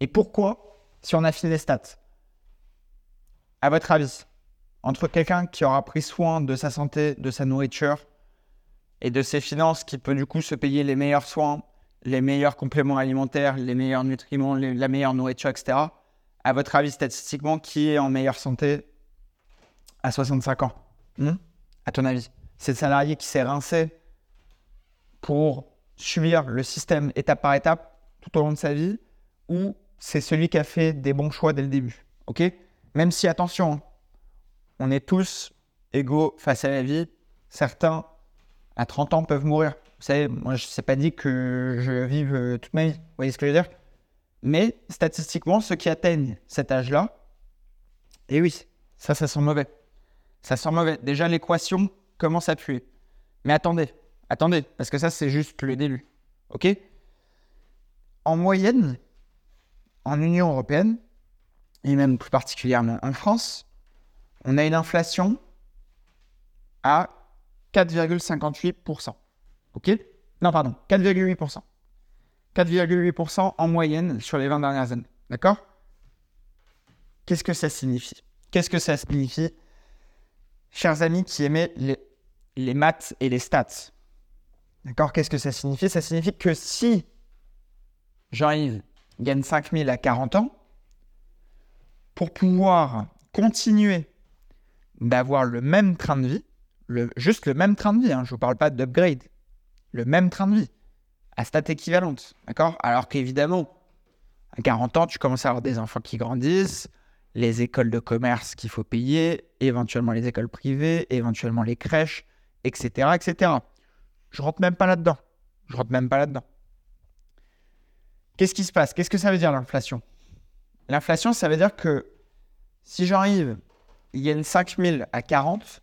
Et pourquoi, si on affine les stats? À votre avis, entre quelqu'un qui aura pris soin de sa santé, de sa nourriture et de ses finances, qui peut du coup se payer les meilleurs soins, les meilleurs compléments alimentaires, les meilleurs nutriments, la meilleure nourriture, etc. À votre avis, statistiquement, qui est en meilleure santé à 65 ans? Hmm? À ton avis C'est le salarié qui s'est rincé pour suivre le système étape par étape tout au long de sa vie ou c'est celui qui a fait des bons choix dès le début? Ok? Même si, attention, on est tous égaux face à la vie. Certains, à 30 ans, peuvent mourir. Vous savez, moi, je ne sais pas dit que je vive euh, toute ma vie. Vous voyez ce que je veux dire? Mais statistiquement, ceux qui atteignent cet âge-là, et eh oui, ça, ça sent mauvais. Ça sent mauvais. Déjà, l'équation commence à puer. Mais attendez, attendez, parce que ça, c'est juste le début. OK? En moyenne, en Union européenne, et même plus particulièrement en France, on a une inflation à 4,58%. OK? Non, pardon, 4,8%. 4,8% en moyenne sur les 20 dernières années. D'accord? Qu'est-ce que ça signifie? Qu'est-ce que ça signifie Chers amis qui aimaient les, maths et les stats? D'accord? Qu'est-ce que ça signifie? Ça signifie que si j'arrive gagne 5000 à 40 ans, pour pouvoir continuer d'avoir le même train de vie, juste le même train de vie, hein, je ne vous parle pas d'upgrade, le même train de vie, à stat équivalente, d'accord? Alors qu'évidemment, à 40 ans, tu commences à avoir des enfants qui grandissent, les écoles de commerce qu'il faut payer, éventuellement les écoles privées, éventuellement les crèches, etc., etc. Je rentre même pas là-dedans. Je rentre même pas là-dedans. Qu'est-ce qui se passe? Qu'est-ce que ça veut dire l'inflation? L'inflation, ça veut dire que si j'arrive, il y a une 5000 à 40,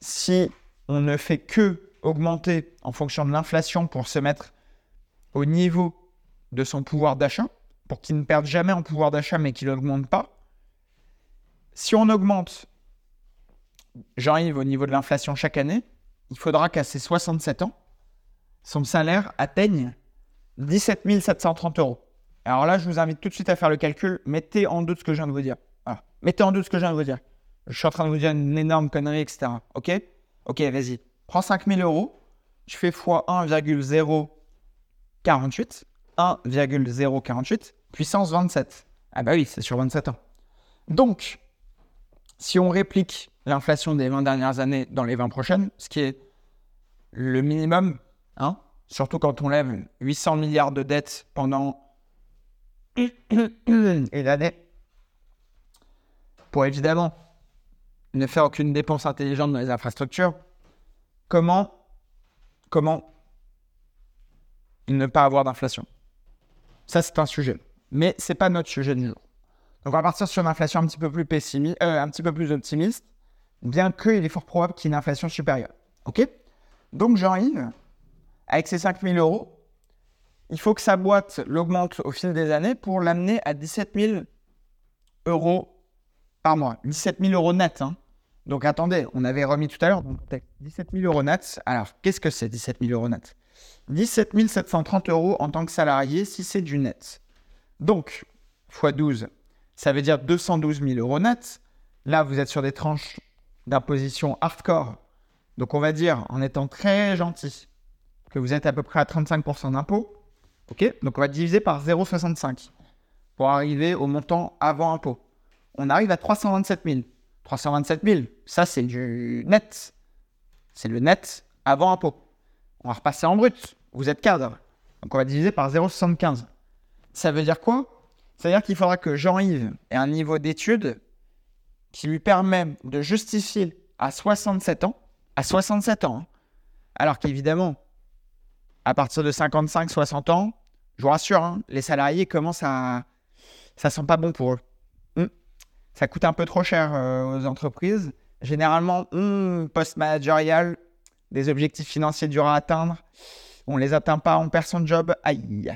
si on ne fait que augmenter en fonction de l'inflation pour se mettre au niveau de son pouvoir d'achat, pour qu'il ne perde jamais en pouvoir d'achat mais qu'il n'augmente pas, si on augmente, j'arrive au niveau de l'inflation chaque année, il faudra qu'à ses 67 ans, son salaire atteigne 17 730 euros. Alors là, je vous invite tout de suite à faire le calcul. Mettez en doute ce que je viens de vous dire. Mettez en doute ce que je viens de vous dire. Je suis en train de vous dire une énorme connerie, etc. OK? Ok, vas-y. Prends 5000 euros. Tu fais x 1,048. 1,048 puissance 27. Ah bah oui, c'est sur 27 ans. Donc, si on réplique l'inflation des 20 dernières années dans les 20 prochaines, ce qui est le minimum, hein, Surtout quand on lève 800 milliards de dettes pendant *coughs* une année. Pour évidemment ne faire aucune dépense intelligente dans les infrastructures. Comment, comment ne pas avoir d'inflation Ça, c'est un sujet. Mais ce n'est pas notre sujet du jour. Donc, on va partir sur une inflation un petit peu plus euh, optimiste, bien qu'il est fort probable qu'il y ait une inflation supérieure. OK? Donc, j'arrive avec ces 5000 euros, il faut que sa boîte l'augmente au fil des années pour l'amener à 17 000 euros par mois. 17 000 euros net. Hein. Donc attendez, on avait remis tout à l'heure 17 000 euros net. Alors qu'est-ce que c'est 17 000 euros net 17 730 euros en tant que salarié si c'est du net. Donc, x 12, ça veut dire 212 000 euros net. Là, vous êtes sur des tranches d'imposition hardcore. Donc on va dire, en étant très gentil, que vous êtes à peu près à 35% d'impôt, Ok? Donc on va diviser par 0,65 pour arriver au montant avant impôt. On arrive à 327 000. 327 000, ça c'est du net. C'est le net avant impôt. On va repasser en brut. Vous êtes cadre. Donc on va diviser par 0,75. Ça veut dire quoi? Ça veut dire qu'il faudra que Jean-Yves ait un niveau d'études qui lui permet de justifier à 67 ans, à 67 ans, hein. alors qu'évidemment, à partir de 55-60 ans, je vous rassure, hein, les salariés commencent à... Ça sent pas bon pour eux. Ça coûte un peu trop cher euh, aux entreprises. Généralement, post-managérial, des objectifs financiers durs à atteindre. On les atteint pas, on perd son job. Aïe.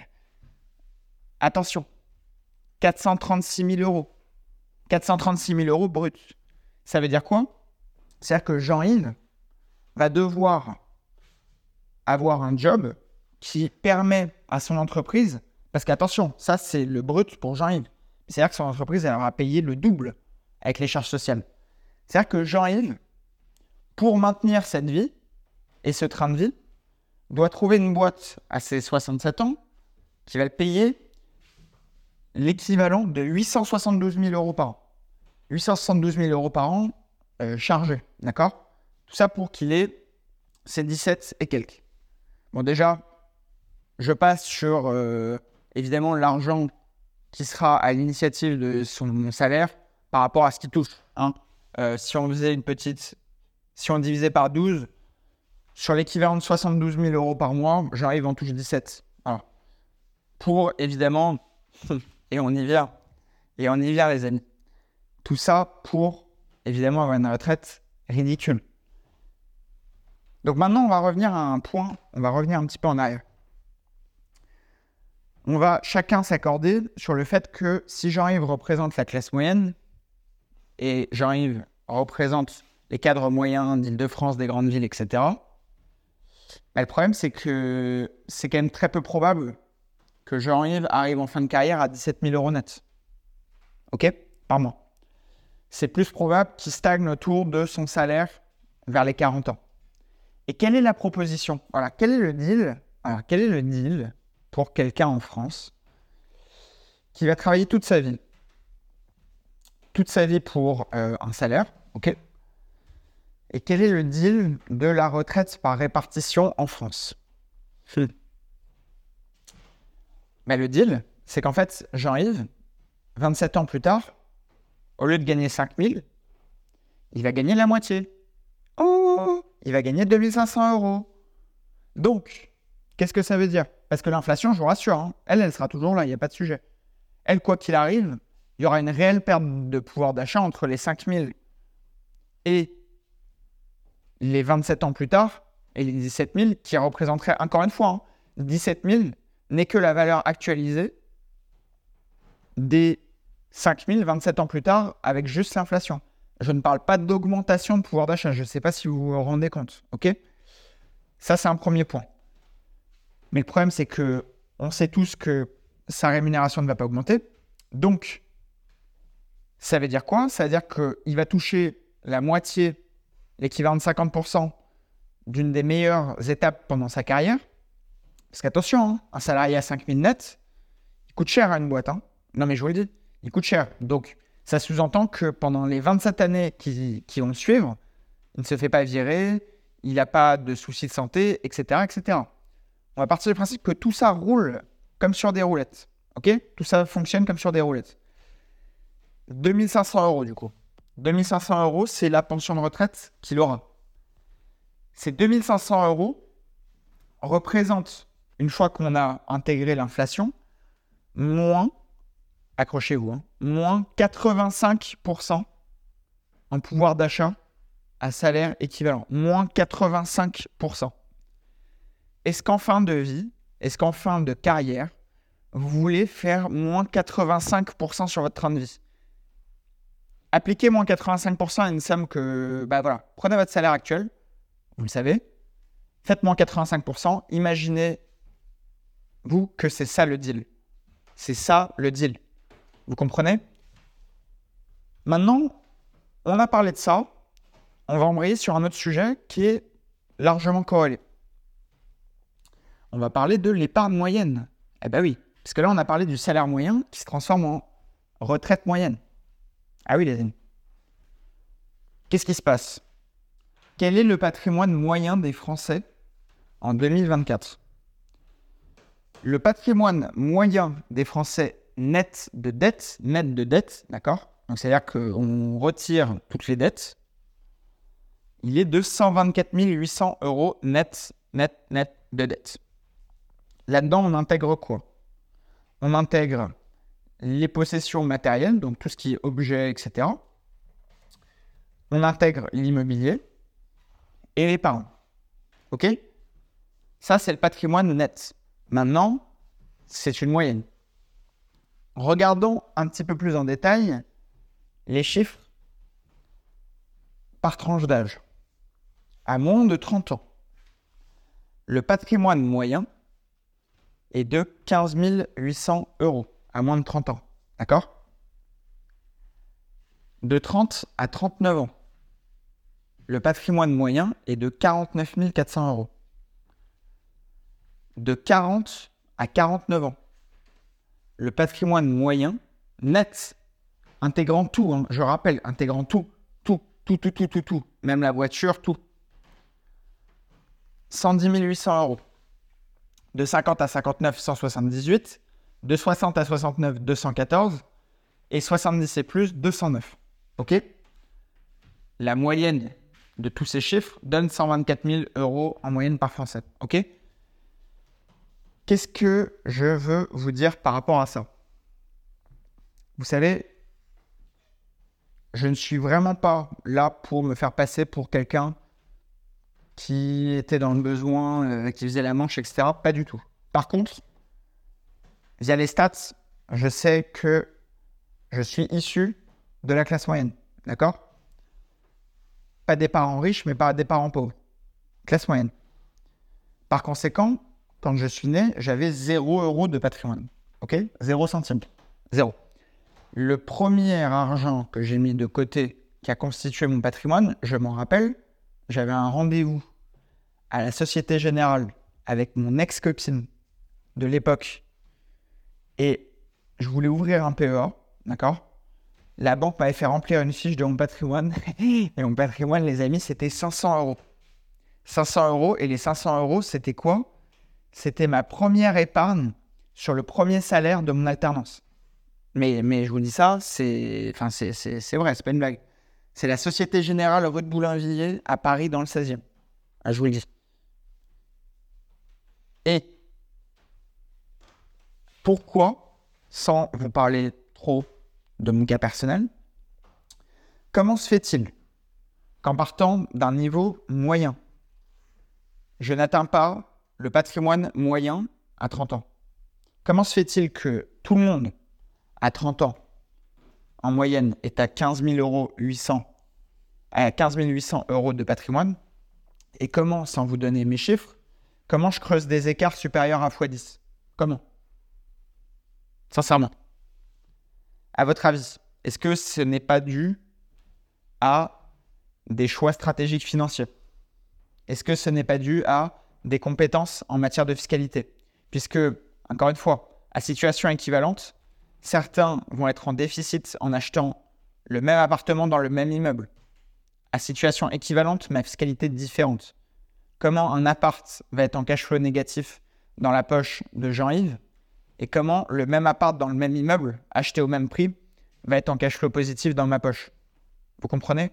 Attention, 436 000 euros. 436 000 euros brut. Ça veut dire quoi? C'est-à-dire que Jean-Yves va devoir avoir un job qui permet à son entreprise, parce qu'attention, ça c'est le brut pour Jean-Yves. C'est-à-dire que son entreprise, elle aura payé le double avec les charges sociales. C'est-à-dire que Jean-Yves, pour maintenir cette vie et ce train de vie, doit trouver une boîte à ses 67 ans qui va le payer l'équivalent de 872 000 euros par an. 872 000 euros par an euh, chargés, d'accord? Tout ça pour qu'il ait ses 17 et quelques. Bon, déjà, je passe sur euh, évidemment l'argent qui sera à l'initiative de son salaire par rapport à ce qu'il touche. Hein. Euh, si on faisait une petite, si on divisait par 12, sur l'équivalent de 72 000 euros par mois, j'arrive en touche 17. Pour évidemment, *laughs* et on y vient, et on y vient les amis. Tout ça pour évidemment avoir une retraite ridicule. Donc maintenant, on va revenir à un point, on va revenir un petit peu en arrière. On va chacun s'accorder sur le fait que si Jean-Yves représente la classe moyenne et Jean-Yves représente les cadres moyens d'Île-de-France, des grandes villes, etc., bah, le problème, c'est que c'est quand même très peu probable que Jean-Yves arrive en fin de carrière à 17 000 euros net. OK? Par mois. C'est plus probable qu'il stagne autour de son salaire vers les 40 ans. Et quelle est la proposition? Voilà, quel est le deal? Alors, quel est le deal? Pour quelqu'un en France qui va travailler toute sa vie. Toute sa vie pour euh, un salaire, ok? Et quel est le deal de la retraite par répartition en France? Mais ben, Le deal, c'est qu'en fait, Jean-Yves, 27 ans plus tard, au lieu de gagner 5000, il va gagner la moitié. Oh! Il va gagner 2500 euros. Donc, qu'est-ce que ça veut dire? Parce que l'inflation, je vous rassure, hein, elle, elle sera toujours là, il n'y a pas de sujet. Elle, quoi qu'il arrive, il y aura une réelle perte de pouvoir d'achat entre les 5000 et les 27 ans plus tard, et les 17 000, qui représenteraient, encore une fois, 17 hein, 000 n'est que la valeur actualisée des 5000 27 ans plus tard avec juste l'inflation. Je ne parle pas d'augmentation de pouvoir d'achat. Je ne sais pas si vous vous rendez compte. OK? Ça, c'est un premier point. Mais le problème, c'est que on sait tous que sa rémunération ne va pas augmenter. Donc, ça veut dire quoi? Ça veut dire qu'il va toucher la moitié, l'équivalent de 50% d'une des meilleures étapes pendant sa carrière. Parce qu'attention, hein, un salarié à 5000 net, il coûte cher à une boîte. Hein. Non, mais je vous le dis il coûte cher. Donc, ça sous-entend que pendant les 27 années qui, vont suivre, il ne se fait pas virer, il n'a pas de soucis de santé, etc., etc. On va partir du principe que tout ça roule comme sur des roulettes. OK? Tout ça fonctionne comme sur des roulettes. 2500 euros, du coup. 2500 euros, c'est la pension de retraite qu'il aura. Ces 2500 euros représentent, une fois qu'on a intégré l'inflation, moins accrochez-vous, hein. moins 85% en pouvoir d'achat à salaire équivalent. Moins 85%. Est-ce qu'en fin de vie, est-ce qu'en fin de carrière, vous voulez faire moins 85% sur votre train de vie? Appliquez moins 85% à une somme que, bah voilà, prenez votre salaire actuel, vous le savez, faites moins 85%, imaginez vous que c'est ça le deal. C'est ça le deal. Vous comprenez? Maintenant, on a parlé de ça. On va embrayer sur un autre sujet qui est largement corrélé. On va parler de l'épargne moyenne. Eh ben oui, parce que là, on a parlé du salaire moyen qui se transforme en retraite moyenne. Ah oui, les amis. Qu'est-ce qui se passe? Quel est le patrimoine moyen des Français en 2024 Le patrimoine moyen des Français net de dette, net de dette, d'accord? Donc c'est-à-dire qu'on retire toutes les dettes, il est de 124 800 euros net, net, net de dette. Là-dedans, on intègre quoi? On intègre les possessions matérielles, donc tout ce qui est objet, etc. On intègre l'immobilier et les parents. OK? Ça, c'est le patrimoine net. Maintenant, c'est une moyenne. Regardons un petit peu plus en détail les chiffres par tranche d'âge. À moins de 30 ans, le patrimoine moyen est de 15 800 euros à moins de 30 ans. D'accord? De 30 à 39 ans, le patrimoine moyen est de 49 400 euros. De 40 à 49 ans, le patrimoine moyen net, intégrant tout, hein, je rappelle, intégrant tout, tout, tout, tout, tout, tout, tout, même la voiture, tout. 110 800 euros. De 50 à 59, 178. De 60 à 69, 214. Et 70 et plus, 209. OK? La moyenne de tous ces chiffres donne 124 000 euros en moyenne par Français. OK? Qu'est-ce que je veux vous dire par rapport à ça? Vous savez, je ne suis vraiment pas là pour me faire passer pour quelqu'un qui était dans le besoin, euh, qui faisait la manche, etc. Pas du tout. Par contre, via les stats, je sais que je suis issu de la classe moyenne. D'accord? Pas des parents riches, mais pas des parents pauvres. Classe moyenne. Par conséquent, quand je suis né, j'avais 0 euros de patrimoine. OK? 0 centime. Zéro. Le premier argent que j'ai mis de côté qui a constitué mon patrimoine, je m'en rappelle, j'avais un rendez-vous à la Société Générale avec mon ex-copine de l'époque et je voulais ouvrir un PEA, d'accord? La banque m'avait fait remplir une fiche de mon patrimoine *laughs* et mon patrimoine, les amis, c'était 500 euros. 500 euros et les 500 euros, c'était quoi? C'était ma première épargne sur le premier salaire de mon alternance. Mais, mais je vous dis ça, c'est enfin, vrai, c'est pas une blague. C'est la Société Générale rue de Boulainvilliers à Paris dans le 16e. Ah, je vous le dis. Et pourquoi, sans vous parler trop de mon cas personnel, comment se fait-il qu'en partant d'un niveau moyen, je n'atteins pas le patrimoine moyen à 30 ans? Comment se fait-il que tout le monde à 30 ans, en moyenne, est à 15 euros 800, à 15 800 euros de patrimoine? Et comment, sans vous donner mes chiffres, comment je creuse des écarts supérieurs à x10 Comment? Sincèrement. À votre avis, est-ce que ce n'est pas dû à des choix stratégiques financiers? Est-ce que ce n'est pas dû à des compétences en matière de fiscalité? Puisque, encore une fois, à situation équivalente, certains vont être en déficit en achetant le même appartement dans le même immeuble. À situation équivalente, mais à fiscalité différente. Comment un appart va être en cash flow négatif dans la poche de Jean-Yves et comment le même appart dans le même immeuble, acheté au même prix, va être en cash flow positif dans ma poche. Vous comprenez?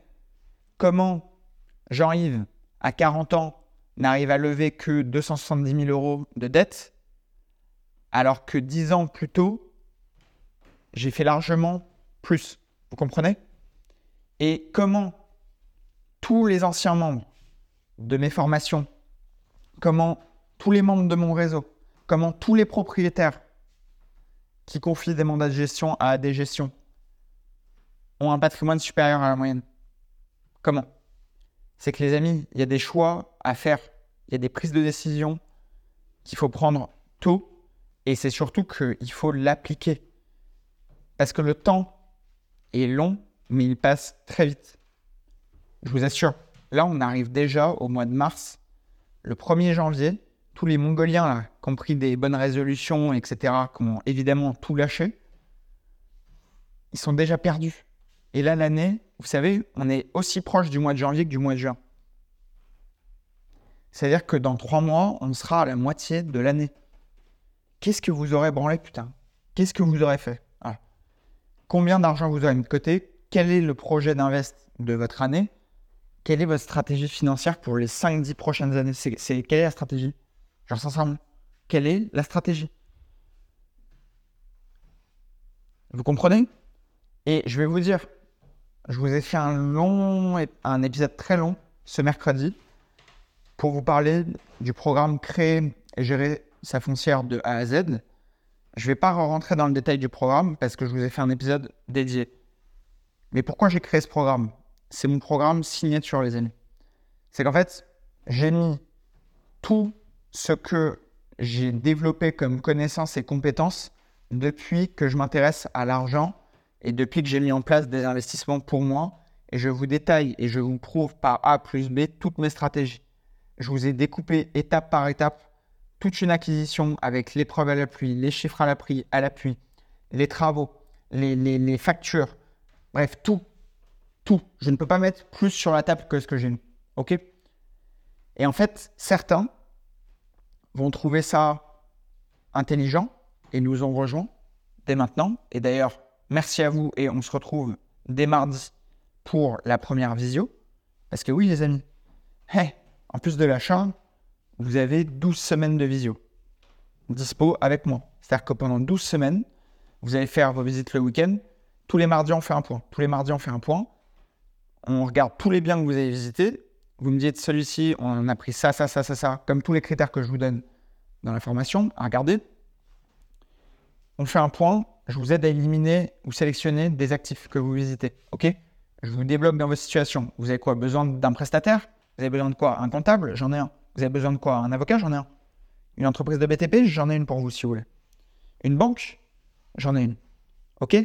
Comment Jean-Yves, à 40 ans, n'arrive à lever que 270 000 euros de dette, alors que 10 ans plus tôt, j'ai fait largement plus. Vous comprenez? Et comment tous les anciens membres de mes formations, comment tous les membres de mon réseau, comment tous les propriétaires qui confient des mandats de gestion à des gestions ont un patrimoine supérieur à la moyenne. Comment? C'est que les amis, il y a des choix à faire, il y a des prises de décision qu'il faut prendre tôt, et c'est surtout qu'il faut l'appliquer. Parce que le temps est long, mais il passe très vite. Je vous assure, là on arrive déjà au mois de mars. Le 1er janvier, tous les Mongoliens là, qui ont pris des bonnes résolutions, etc., qui ont évidemment tout lâché, ils sont déjà perdus. Et là, l'année, vous savez, on est aussi proche du mois de janvier que du mois de juin. C'est-à-dire que dans trois mois, on sera à la moitié de l'année. Qu'est-ce que vous aurez branlé, putain Qu'est-ce que vous aurez fait? Combien d'argent vous aurez mis de côté? Quel est le projet d'invest de votre année? Quelle est votre stratégie financière pour les 5-10 prochaines années? C'est, Quelle est la stratégie? Genre sincèrement, quelle est la stratégie? Vous comprenez? Et je vais vous dire, je vous ai fait un long, un épisode très long ce mercredi pour vous parler du programme Créer et gérer sa foncière de A à Z. Je ne vais pas rentrer dans le détail du programme parce que je vous ai fait un épisode dédié. Mais pourquoi j'ai créé ce programme? C'est mon programme signature, les amis. C'est qu'en fait, j'ai mis tout ce que j'ai développé comme connaissances et compétences depuis que je m'intéresse à l'argent et depuis que j'ai mis en place des investissements pour moi. Et je vous détaille et je vous prouve par A plus B toutes mes stratégies. Je vous ai découpé étape par étape toute une acquisition avec les preuves à l'appui, les chiffres à l'appui, à les travaux, les, les, factures, bref, tout. Je ne peux pas mettre plus sur la table que ce que j'ai. OK? Et en fait, certains vont trouver ça intelligent et nous ont rejoints dès maintenant. Et d'ailleurs, merci à vous et on se retrouve dès mardi pour la première visio. Parce que oui, les amis, hey, en plus de l'achat, vous avez 12 semaines de visio dispo avec moi. C'est-à-dire que pendant 12 semaines, vous allez faire vos visites le week-end. Tous les mardis, on fait un point. Tous les mardis, on fait un point. On regarde tous les biens que vous avez visités vous me dites celui-ci, on a pris ça, ça, ça, ça, ça, comme tous les critères que je vous donne dans la formation, à. On fait un point, je vous aide à éliminer ou sélectionner des actifs que vous visitez. OK? Je vous débloque dans votre situation. Vous avez quoi Besoin d'un prestataire? Vous avez besoin de quoi? Un comptable? J'en ai un. Vous avez besoin de quoi? Un avocat? J'en ai un. Une entreprise de BTP J'en ai une pour vous si vous voulez. Une banque? J'en ai une. OK?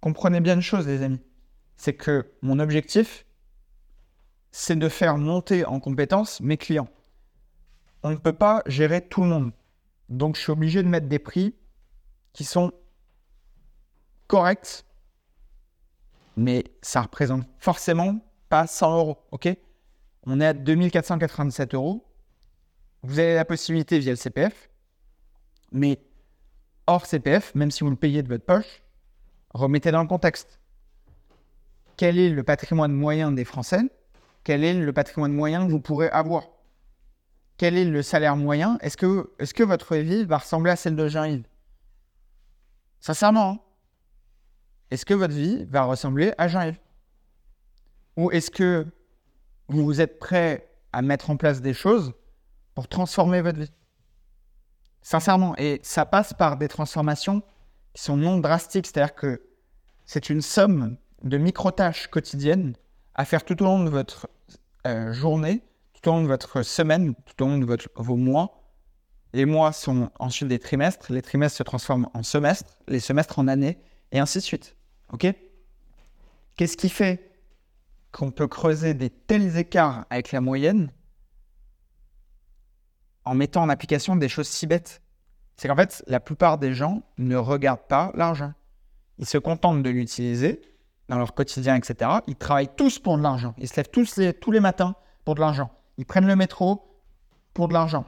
Comprenez bien une chose, les amis. C'est que mon objectif, c'est de faire monter en compétence mes clients. On ne peut pas gérer tout le monde. Donc, je suis obligé de mettre des prix qui sont corrects, mais ça représente forcément pas 100 euros. On est à 2497 euros. Vous avez la possibilité via le CPF, mais hors CPF, même si vous le payez de votre poche, remettez dans le contexte. Quel est le patrimoine moyen des Français quel est le patrimoine moyen que vous pourrez avoir. Quel est le salaire moyen? Est-ce que, votre vie va ressembler à celle de Jean-Yves? Sincèrement, hein. est-ce que votre vie va ressembler à Jean-Yves? Ou est-ce que vous êtes prêt à mettre en place des choses pour transformer votre vie? Sincèrement, et ça passe par des transformations qui sont non drastiques, c'est-à-dire que c'est une somme de micro-tâches quotidiennes à faire tout au long de votre euh, journée, tout au long de votre semaine, tout au long de votre, vos mois. Les mois sont ensuite des trimestres, les trimestres se transforment en semestres, les semestres en années, et ainsi de suite. OK? Qu'est-ce qui fait qu'on peut creuser des tels écarts avec la moyenne en mettant en application des choses si bêtes? C'est qu'en fait, la plupart des gens ne regardent pas l'argent. Ils se contentent de l'utiliser dans leur quotidien, etc., ils travaillent tous pour de l'argent. Ils se lèvent tous les, tous les matins pour de l'argent. Ils prennent le métro pour de l'argent.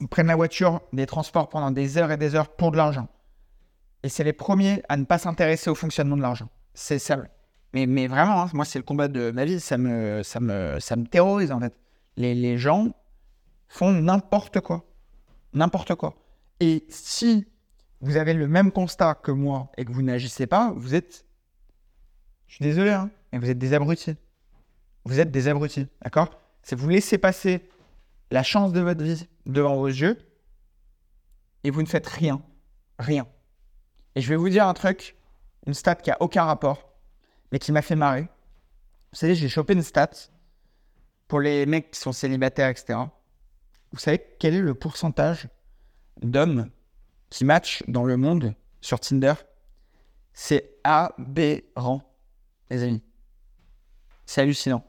Ils prennent la voiture, des transports pendant des heures et des heures pour de l'argent. Et c'est les premiers à ne pas s'intéresser au fonctionnement de l'argent. C'est ça. Mais, mais vraiment, hein, moi, c'est le combat de ma vie. Ça me, ça me, ça me terrorise, en fait. Les, les gens font n'importe quoi. N'importe quoi. Et si vous avez le même constat que moi et que vous n'agissez pas, vous êtes je suis désolé, hein, mais vous êtes des abrutis. Vous êtes des abrutis, d'accord? C'est vous laissez passer la chance de votre vie devant vos yeux et vous ne faites rien. Rien. Et je vais vous dire un truc, une stat qui a aucun rapport, mais qui m'a fait marrer. Vous savez, j'ai chopé une stat pour les mecs qui sont célibataires, etc. Vous savez quel est le pourcentage d'hommes qui matchent dans le monde sur Tinder? C'est aberrant les amis. C'est hallucinant.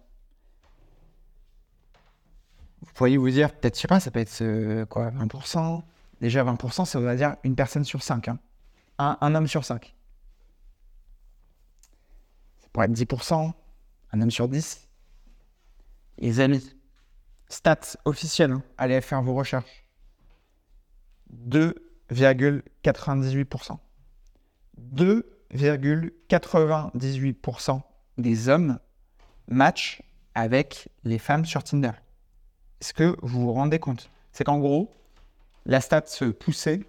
Vous pourriez vous dire, peut-être, je sais pas, ça peut être euh, quoi, 20% Déjà, 20%, ça veut dire une personne sur 5. hein. Un, homme sur 5. Ça pourrait être 10%, un homme sur 10. Les amis, stats officielles, hein. allez faire vos recherches. 2,98%. 2,98% des hommes matchent avec les femmes sur Tinder. Est-ce que vous vous rendez compte? C'est qu'en gros, la stat se poussait,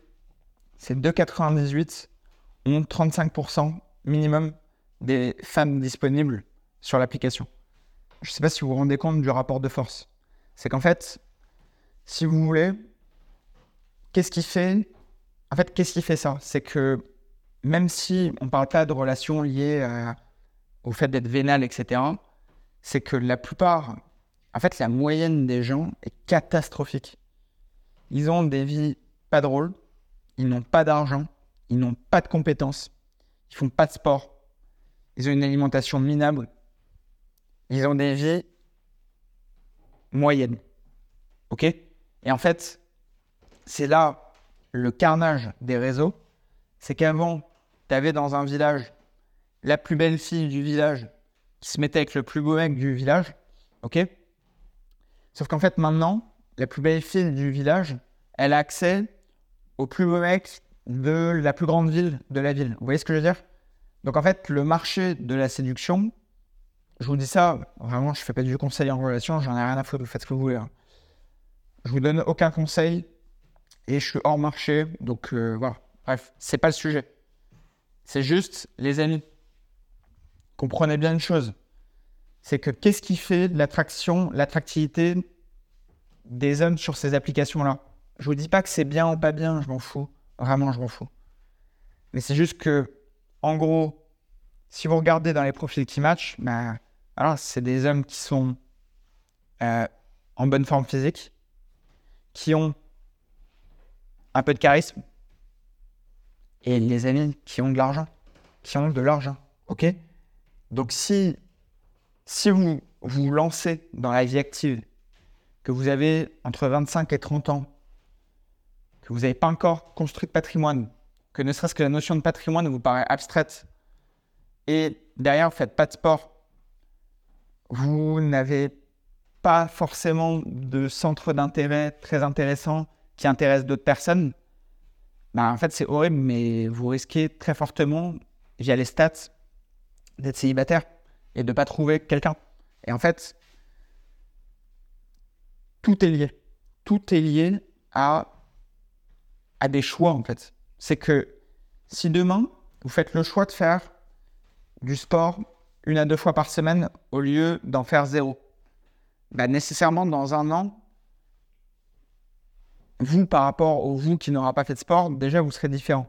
c'est 2,98 ont 35% minimum des femmes disponibles sur l'application. Je ne sais pas si vous vous rendez compte du rapport de force. C'est qu'en fait, si vous voulez, qu'est-ce qui fait En fait, qu'est-ce qui fait ça? C'est que même si on ne parle pas de relations liées à- au fait d'être vénal, etc., c'est que la plupart, en fait, la moyenne des gens est catastrophique. Ils ont des vies pas drôles, ils n'ont pas d'argent, ils n'ont pas de compétences, ils font pas de sport, ils ont une alimentation minable, ils ont des vies moyennes. Ok? Et en fait, c'est là le carnage des réseaux. C'est qu'avant, tu avais dans un village la plus belle fille du village qui se mettait avec le plus beau mec du village. Ok? Sauf qu'en fait, maintenant, la plus belle fille du village, elle a accès au plus beau mec de la plus grande ville de la ville. Vous voyez ce que je veux dire? Donc en fait, le marché de la séduction, je vous dis ça, vraiment, je fais pas du conseil en relation, j'en ai rien à foutre, vous faites ce que vous voulez. hein. Je vous donne aucun conseil et je suis hors marché, donc euh, voilà. Bref, c'est pas le sujet. C'est juste, les amis, comprenez bien une chose, c'est que qu'est-ce qui fait l'attraction, l'attractivité des hommes sur ces applications-là? Je vous dis pas que c'est bien ou pas bien, je m'en fous. Vraiment, je m'en fous. Mais c'est juste que, en gros, si vous regardez dans les profils qui matchent, bah, alors c'est des hommes qui sont euh, en bonne forme physique, qui ont un peu de charisme, et les amis qui ont de l'argent, qui ont de l'argent, ok? Donc si, si vous vous lancez dans la vie active, que vous avez entre 25 et 30 ans, que vous n'avez pas encore construit de patrimoine, que ne serait-ce que la notion de patrimoine vous paraît abstraite, et derrière, vous ne faites pas de sport, vous n'avez pas forcément de centre d'intérêt très intéressant qui intéresse d'autres personnes, bah, en fait, c'est horrible, mais vous risquez très fortement, via les stats, d'être célibataire et de ne pas trouver quelqu'un. Et en fait, tout est lié. Tout est lié à, des choix, en fait. C'est que si demain, vous faites le choix de faire du sport une à deux fois par semaine au lieu d'en faire zéro, bah, nécessairement, dans un an, vous, par rapport au vous qui n'aura pas fait de sport, déjà, vous serez différent.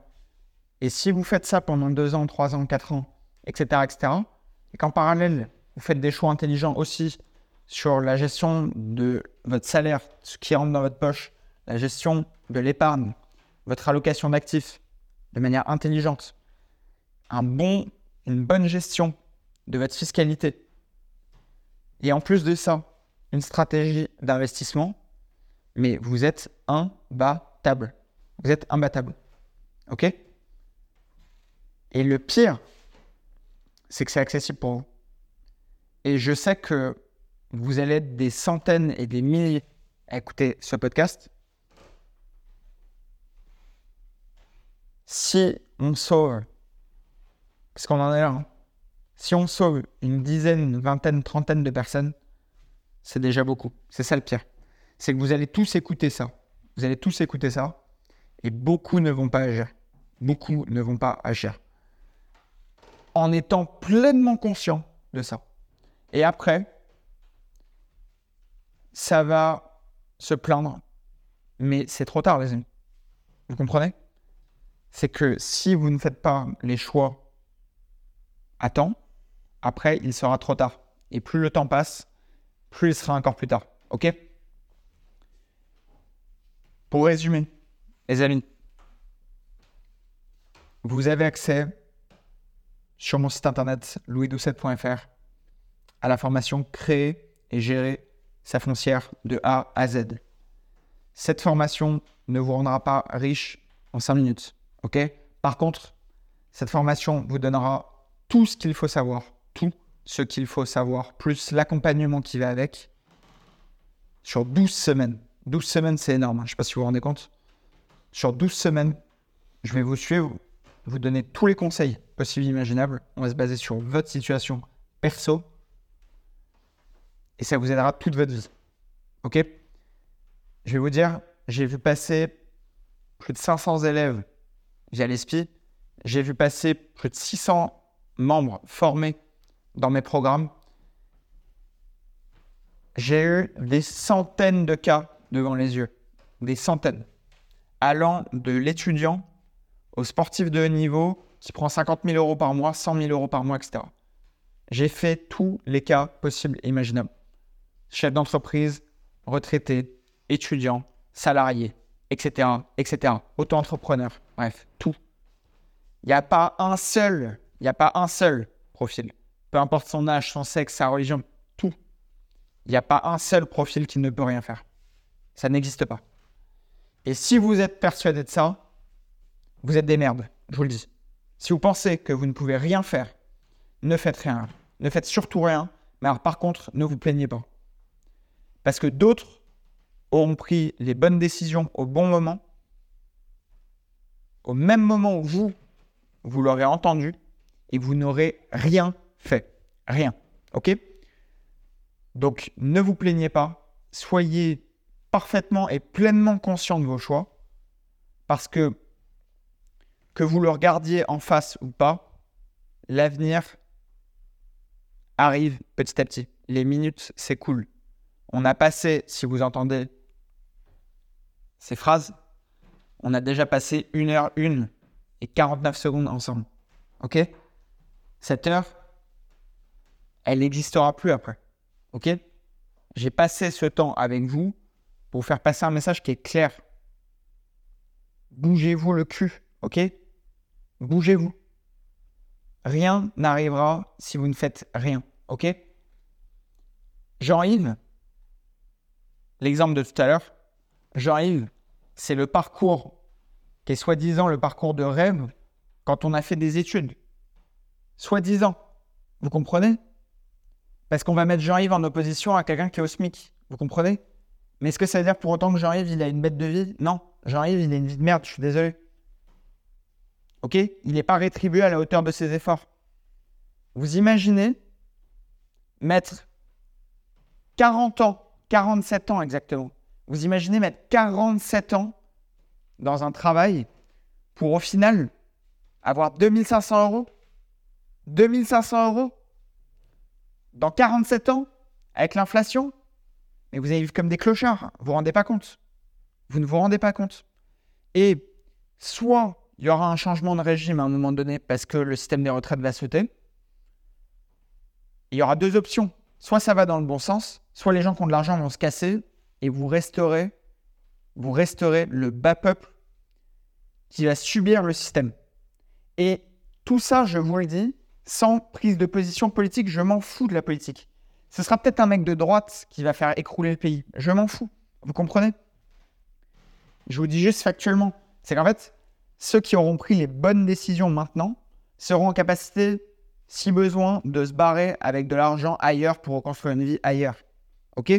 Et si vous faites ça pendant deux ans, trois ans, quatre ans, etc., etc., et qu'en parallèle, vous faites des choix intelligents aussi sur la gestion de votre salaire, ce qui rentre dans votre poche, la gestion de l'épargne, votre allocation d'actifs de manière intelligente, un bon, une bonne gestion de votre fiscalité, et en plus de ça, une stratégie d'investissement, mais vous êtes imbattable. Vous êtes imbattable. OK? Et le pire, c'est que c'est accessible pour vous. Et je sais que vous allez être des centaines et des milliers à écouter ce podcast. Si on sauve, parce qu'on en est là, hein, si on sauve une dizaine, une vingtaine, trentaine de personnes, c'est déjà beaucoup. C'est ça le pire. C'est que vous allez tous écouter ça. Vous allez tous écouter ça. Et beaucoup ne vont pas agir. Beaucoup ne vont pas agir. En étant pleinement conscient de ça. Et après, ça va se plaindre. Mais c'est trop tard, les amis. Vous comprenez? C'est que si vous ne faites pas les choix à temps, après, il sera trop tard. Et plus le temps passe, plus il sera encore plus tard. OK? Pour résumer, les amis, vous avez accès sur mon site internet louisdoucet.fr à la formation Créer et gérer sa foncière de A à Z. Cette formation ne vous rendra pas riche en 5 minutes. OK? Par contre, cette formation vous donnera tout ce qu'il faut savoir, tout ce qu'il faut savoir, plus l'accompagnement qui va avec, sur 12 semaines. 12 semaines, c'est énorme. hein. Je ne sais pas si vous vous rendez compte. Sur 12 semaines, je vais vous suivre, vous donner tous les conseils possibles et imaginables. On va se baser sur votre situation perso. Et ça vous aidera toute votre vie. OK? Je vais vous dire, j'ai vu passer plus de 500 élèves via l'ESPI. J'ai vu passer plus de 600 membres formés dans mes programmes. J'ai eu des centaines de cas devant les yeux. Des centaines. Allant de l'étudiant au sportif de haut niveau qui prend 50 000 euros par mois, 100 000 euros par mois, etc. J'ai fait tous les cas possibles et imaginables. Chef d'entreprise, retraité, étudiant, salarié, etc., etc. Auto-entrepreneur, bref, tout. Il n'y a pas un seul, il n'y a pas un seul profil. Peu importe son âge, son sexe, sa religion, tout. Il n'y a pas un seul profil qui ne peut rien faire. Ça n'existe pas. Et si vous êtes persuadé de ça, vous êtes des merdes, je vous le dis. Si vous pensez que vous ne pouvez rien faire, ne faites rien. Ne faites surtout rien. Mais alors, par contre, ne vous plaignez pas. Parce que d'autres auront pris les bonnes décisions au bon moment, au même moment où vous, vous l'aurez entendu, et vous n'aurez rien fait. Rien. OK? Donc, ne vous plaignez pas. Soyez parfaitement et pleinement conscient de vos choix. Parce que, que vous le regardiez en face ou pas, l'avenir arrive petit à petit. Les minutes s'écoulent. On a passé, si vous entendez ces phrases, on a déjà passé 1 heure 1 et 49 secondes ensemble. OK? Cette heure, elle n'existera plus après. OK? J'ai passé ce temps avec vous pour vous faire passer un message qui est clair. Bougez-vous le cul, OK? Bougez-vous. Rien n'arrivera si vous ne faites rien, OK? Jean-Yves, l'exemple de tout à l'heure, Jean-Yves, c'est le parcours qui est soi-disant le parcours de rêve quand on a fait des études. Soi-disant. Vous comprenez? Parce qu'on va mettre Jean-Yves en opposition à quelqu'un qui est au SMIC. Vous comprenez? Mais est-ce que ça veut dire pour autant que Jean-Yves, il a une bête de vie? Non. Jean-Yves, il a une vie de merde, je suis désolé. Ok? Il n'est pas rétribué à la hauteur de ses efforts. Vous imaginez mettre 40 ans, 47 ans exactement. Vous imaginez mettre 47 ans dans un travail pour au final avoir 2500 euros? 2500 euros? Dans 47 ans avec l'inflation? Mais vous allez vivre comme des clochards. Vous vous rendez pas compte Vous ne vous rendez pas compte. Et soit il y aura un changement de régime à un moment donné parce que le système des retraites va sauter. Il y aura deux options. Soit ça va dans le bon sens, soit les gens qui ont de l'argent vont se casser et vous resterez, vous resterez le bas peuple qui va subir le système. Et tout ça, je vous le dis, sans prise de position politique, je m'en fous de la politique. Ce sera peut-être un mec de droite qui va faire écrouler le pays. Je m'en fous. Vous comprenez? Je vous dis juste factuellement. C'est qu'en fait, ceux qui auront pris les bonnes décisions maintenant seront en capacité, si besoin, de se barrer avec de l'argent ailleurs pour reconstruire une vie ailleurs. OK?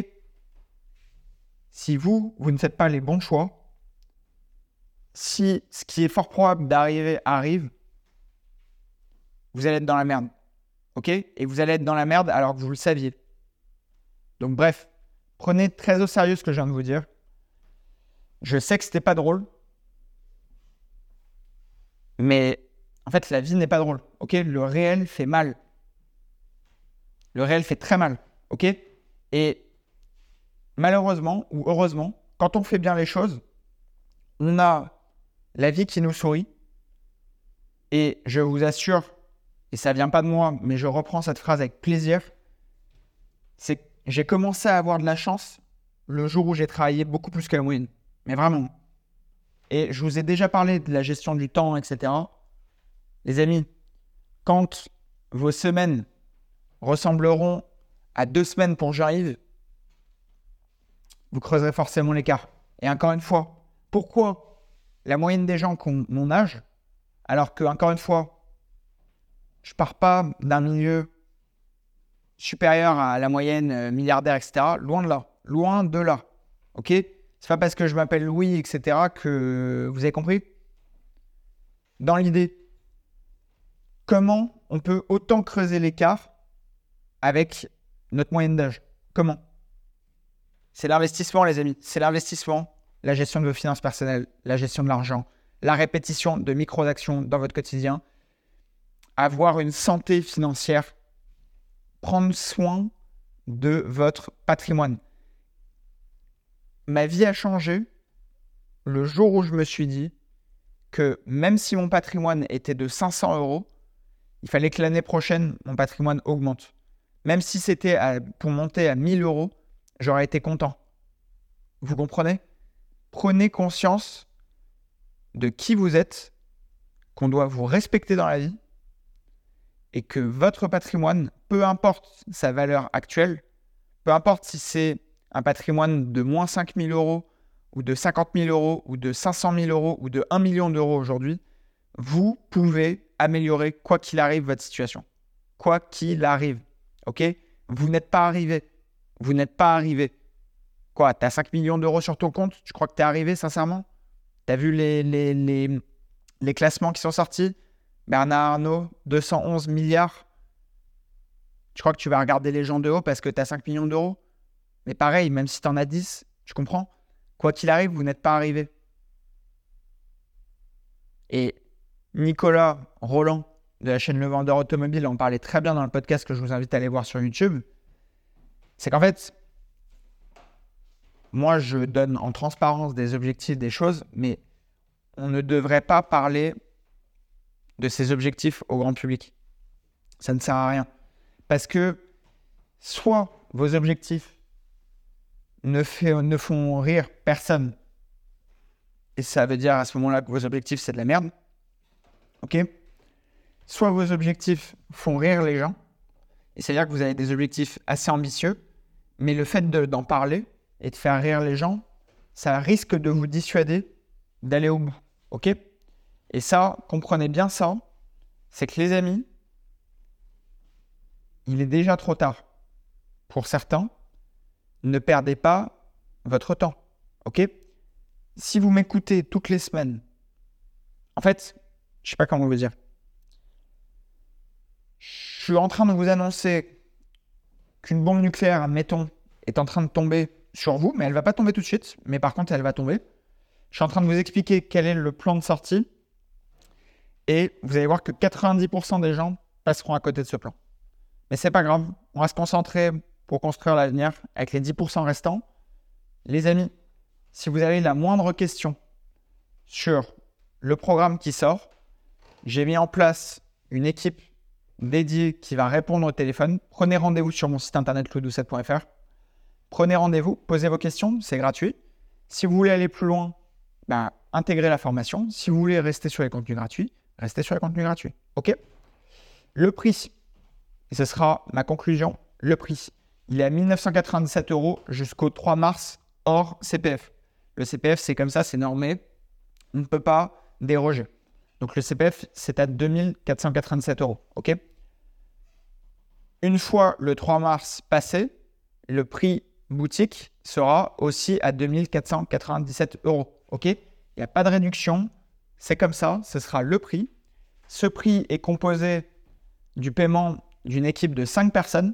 Si vous, vous ne faites pas les bons choix, si ce qui est fort probable d'arriver arrive, vous allez être dans la merde. OK? Et vous allez être dans la merde alors que vous le saviez. Donc bref, prenez très au sérieux ce que je viens de vous dire. Je sais que c'était pas drôle. Mais en fait, la vie n'est pas drôle. OK? Le réel fait mal. Le réel fait très mal. OK? Et malheureusement ou heureusement, quand on fait bien les choses, on a la vie qui nous sourit. Et je vous assure, et ça vient pas de moi, mais je reprends cette phrase avec plaisir, c'est que j'ai commencé à avoir de la chance le jour où j'ai travaillé beaucoup plus que la moyenne. Mais vraiment. Et je vous ai déjà parlé de la gestion du temps, etc. Les amis, quand vos semaines ressembleront à deux semaines pour j'arrive, vous creuserez forcément l'écart. Et encore une fois, pourquoi la moyenne des gens qui ont mon âge, alors que, encore une fois, je pars pas d'un milieu supérieur à la moyenne euh, milliardaire, etc. Loin de là. Loin de là. Ok? C'est pas parce que je m'appelle Louis, etc. que vous avez compris? Dans l'idée, comment on peut autant creuser l'écart avec notre moyenne d'âge? Comment? C'est l'investissement, les amis. C'est l'investissement, la gestion de vos finances personnelles, la gestion de l'argent, la répétition de micro-actions dans votre quotidien, avoir une santé financière, prendre soin de votre patrimoine. Ma vie a changé le jour où je me suis dit que même si mon patrimoine était de 500 euros, il fallait que l'année prochaine, mon patrimoine augmente. Même si c'était pour monter à 1000 euros, j'aurais été content. Vous comprenez? Prenez conscience de qui vous êtes, qu'on doit vous respecter dans la vie, et que votre patrimoine, peu importe sa valeur actuelle, peu importe si c'est un patrimoine de moins 5 000 euros, ou de 50 000 euros, ou de 500 000 euros, ou de 1 million d'euros aujourd'hui, vous pouvez améliorer quoi qu'il arrive votre situation. Quoi qu'il arrive. OK? Vous n'êtes pas arrivé. Vous n'êtes pas arrivé. Quoi Tu as 5 millions d'euros sur ton compte? Tu crois que tu es arrivé, sincèrement? Tu as vu les, les, les, les, classements qui sont sortis? Bernard Arnault, 211 milliards. Tu crois que tu vas regarder les gens de haut parce que tu as 5 millions d'euros? Mais pareil, même si tu en as 10, tu comprends? Quoi qu'il arrive, vous n'êtes pas arrivé. Et Nicolas Roland de la chaîne Le Vendeur Automobile en parlait très bien dans le podcast que je vous invite à aller voir sur YouTube. C'est qu'en fait, moi, je donne en transparence des objectifs, des choses, mais on ne devrait pas parler de ces objectifs au grand public. Ça ne sert à rien. Parce que soit vos objectifs ne, ne font rire personne, et ça veut dire à ce moment-là que vos objectifs, c'est de la merde, Ok? Soit vos objectifs font rire les gens, et c'est-à-dire que vous avez des objectifs assez ambitieux, mais le fait d'en parler et de faire rire les gens, ça risque de vous dissuader d'aller au bout. Ok? Et ça, comprenez bien ça, c'est que les amis, il est déjà trop tard. Pour certains, ne perdez pas votre temps. Ok? Si vous m'écoutez toutes les semaines, en fait, je sais pas comment vous dire. Je suis en train de vous annoncer qu'une bombe nucléaire, admettons, est en train de tomber sur vous, mais elle va pas tomber tout de suite. Mais par contre, elle va tomber. Je suis en train de vous expliquer quel est le plan de sortie. Et vous allez voir que 90% des gens passeront à côté de ce plan. Mais c'est pas grave. On va se concentrer pour construire l'avenir avec les 10% restants. Les amis, si vous avez la moindre question sur le programme qui sort, j'ai mis en place une équipe dédiée qui va répondre au téléphone. Prenez rendez-vous sur mon site internet louis Prenez rendez-vous, posez vos questions, c'est gratuit. Si vous voulez aller plus loin, ben, intégrez la formation. Si vous voulez rester sur les contenus gratuits, restez sur les contenus gratuits. OK? Le prix, et ce sera ma conclusion, le prix, il est à 1997 euros jusqu'au 3 mars hors CPF. Le CPF, c'est comme ça, c'est normé. On ne peut pas déroger. Donc le CPF, c'est à 2487 euros. OK? Une fois le 3 mars passé, le prix boutique sera aussi à 2497 euros. OK? Il n'y a pas de réduction. C'est comme ça, ce sera le prix. Ce prix est composé du paiement d'une équipe de 5 personnes.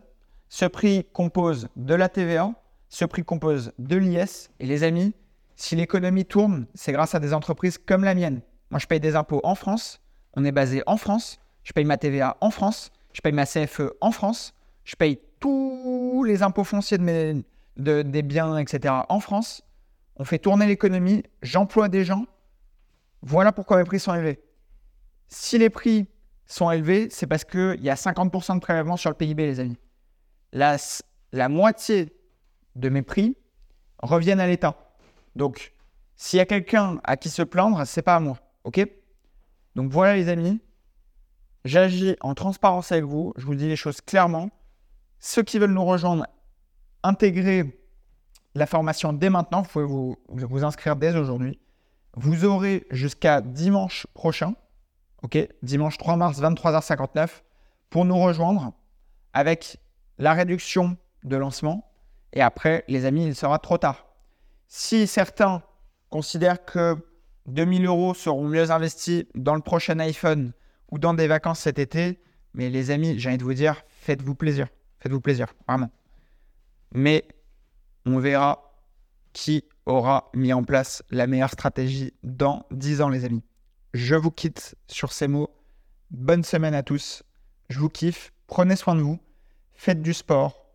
Ce prix compose de la TVA. Ce prix compose de l'IS. Et les amis, si l'économie tourne, c'est grâce à des entreprises comme la mienne. Moi, je paye des impôts en France. On est basé en France. Je paye ma TVA en France. Je paye ma CFE en France. Je paye tous les impôts fonciers de mes, des biens, etc. en France. On fait tourner l'économie. J'emploie des gens. Voilà pourquoi mes prix sont élevés. Si les prix sont élevés, c'est parce qu'il y a 50% de prélèvement sur le PIB, les amis. La, la moitié de mes prix reviennent à l'État. Donc, s'il y a quelqu'un à qui se plaindre, c'est pas à moi. OK? Donc voilà les amis, j'agis en transparence avec vous, je vous dis les choses clairement. Ceux qui veulent nous rejoindre, intégrer la formation dès maintenant. Vous pouvez vous, vous inscrire dès aujourd'hui. Vous aurez jusqu'à dimanche prochain, ok, dimanche 3 mars 23h59, pour nous rejoindre avec la réduction de lancement. Et après, les amis, il sera trop tard. Si certains considèrent que 2000 euros seront mieux investis dans le prochain iPhone ou dans des vacances cet été, mais les amis, j'ai envie de vous dire, faites-vous plaisir. Faites-vous plaisir, vraiment. Mais on verra qui aura mis en place la meilleure stratégie dans 10 ans, les amis. Je vous quitte sur ces mots. Bonne semaine à tous. Je vous kiffe. Prenez soin de vous. Faites du sport.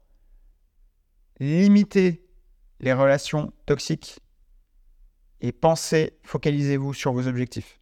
Limitez les relations toxiques. Et pensez, focalisez-vous sur vos objectifs.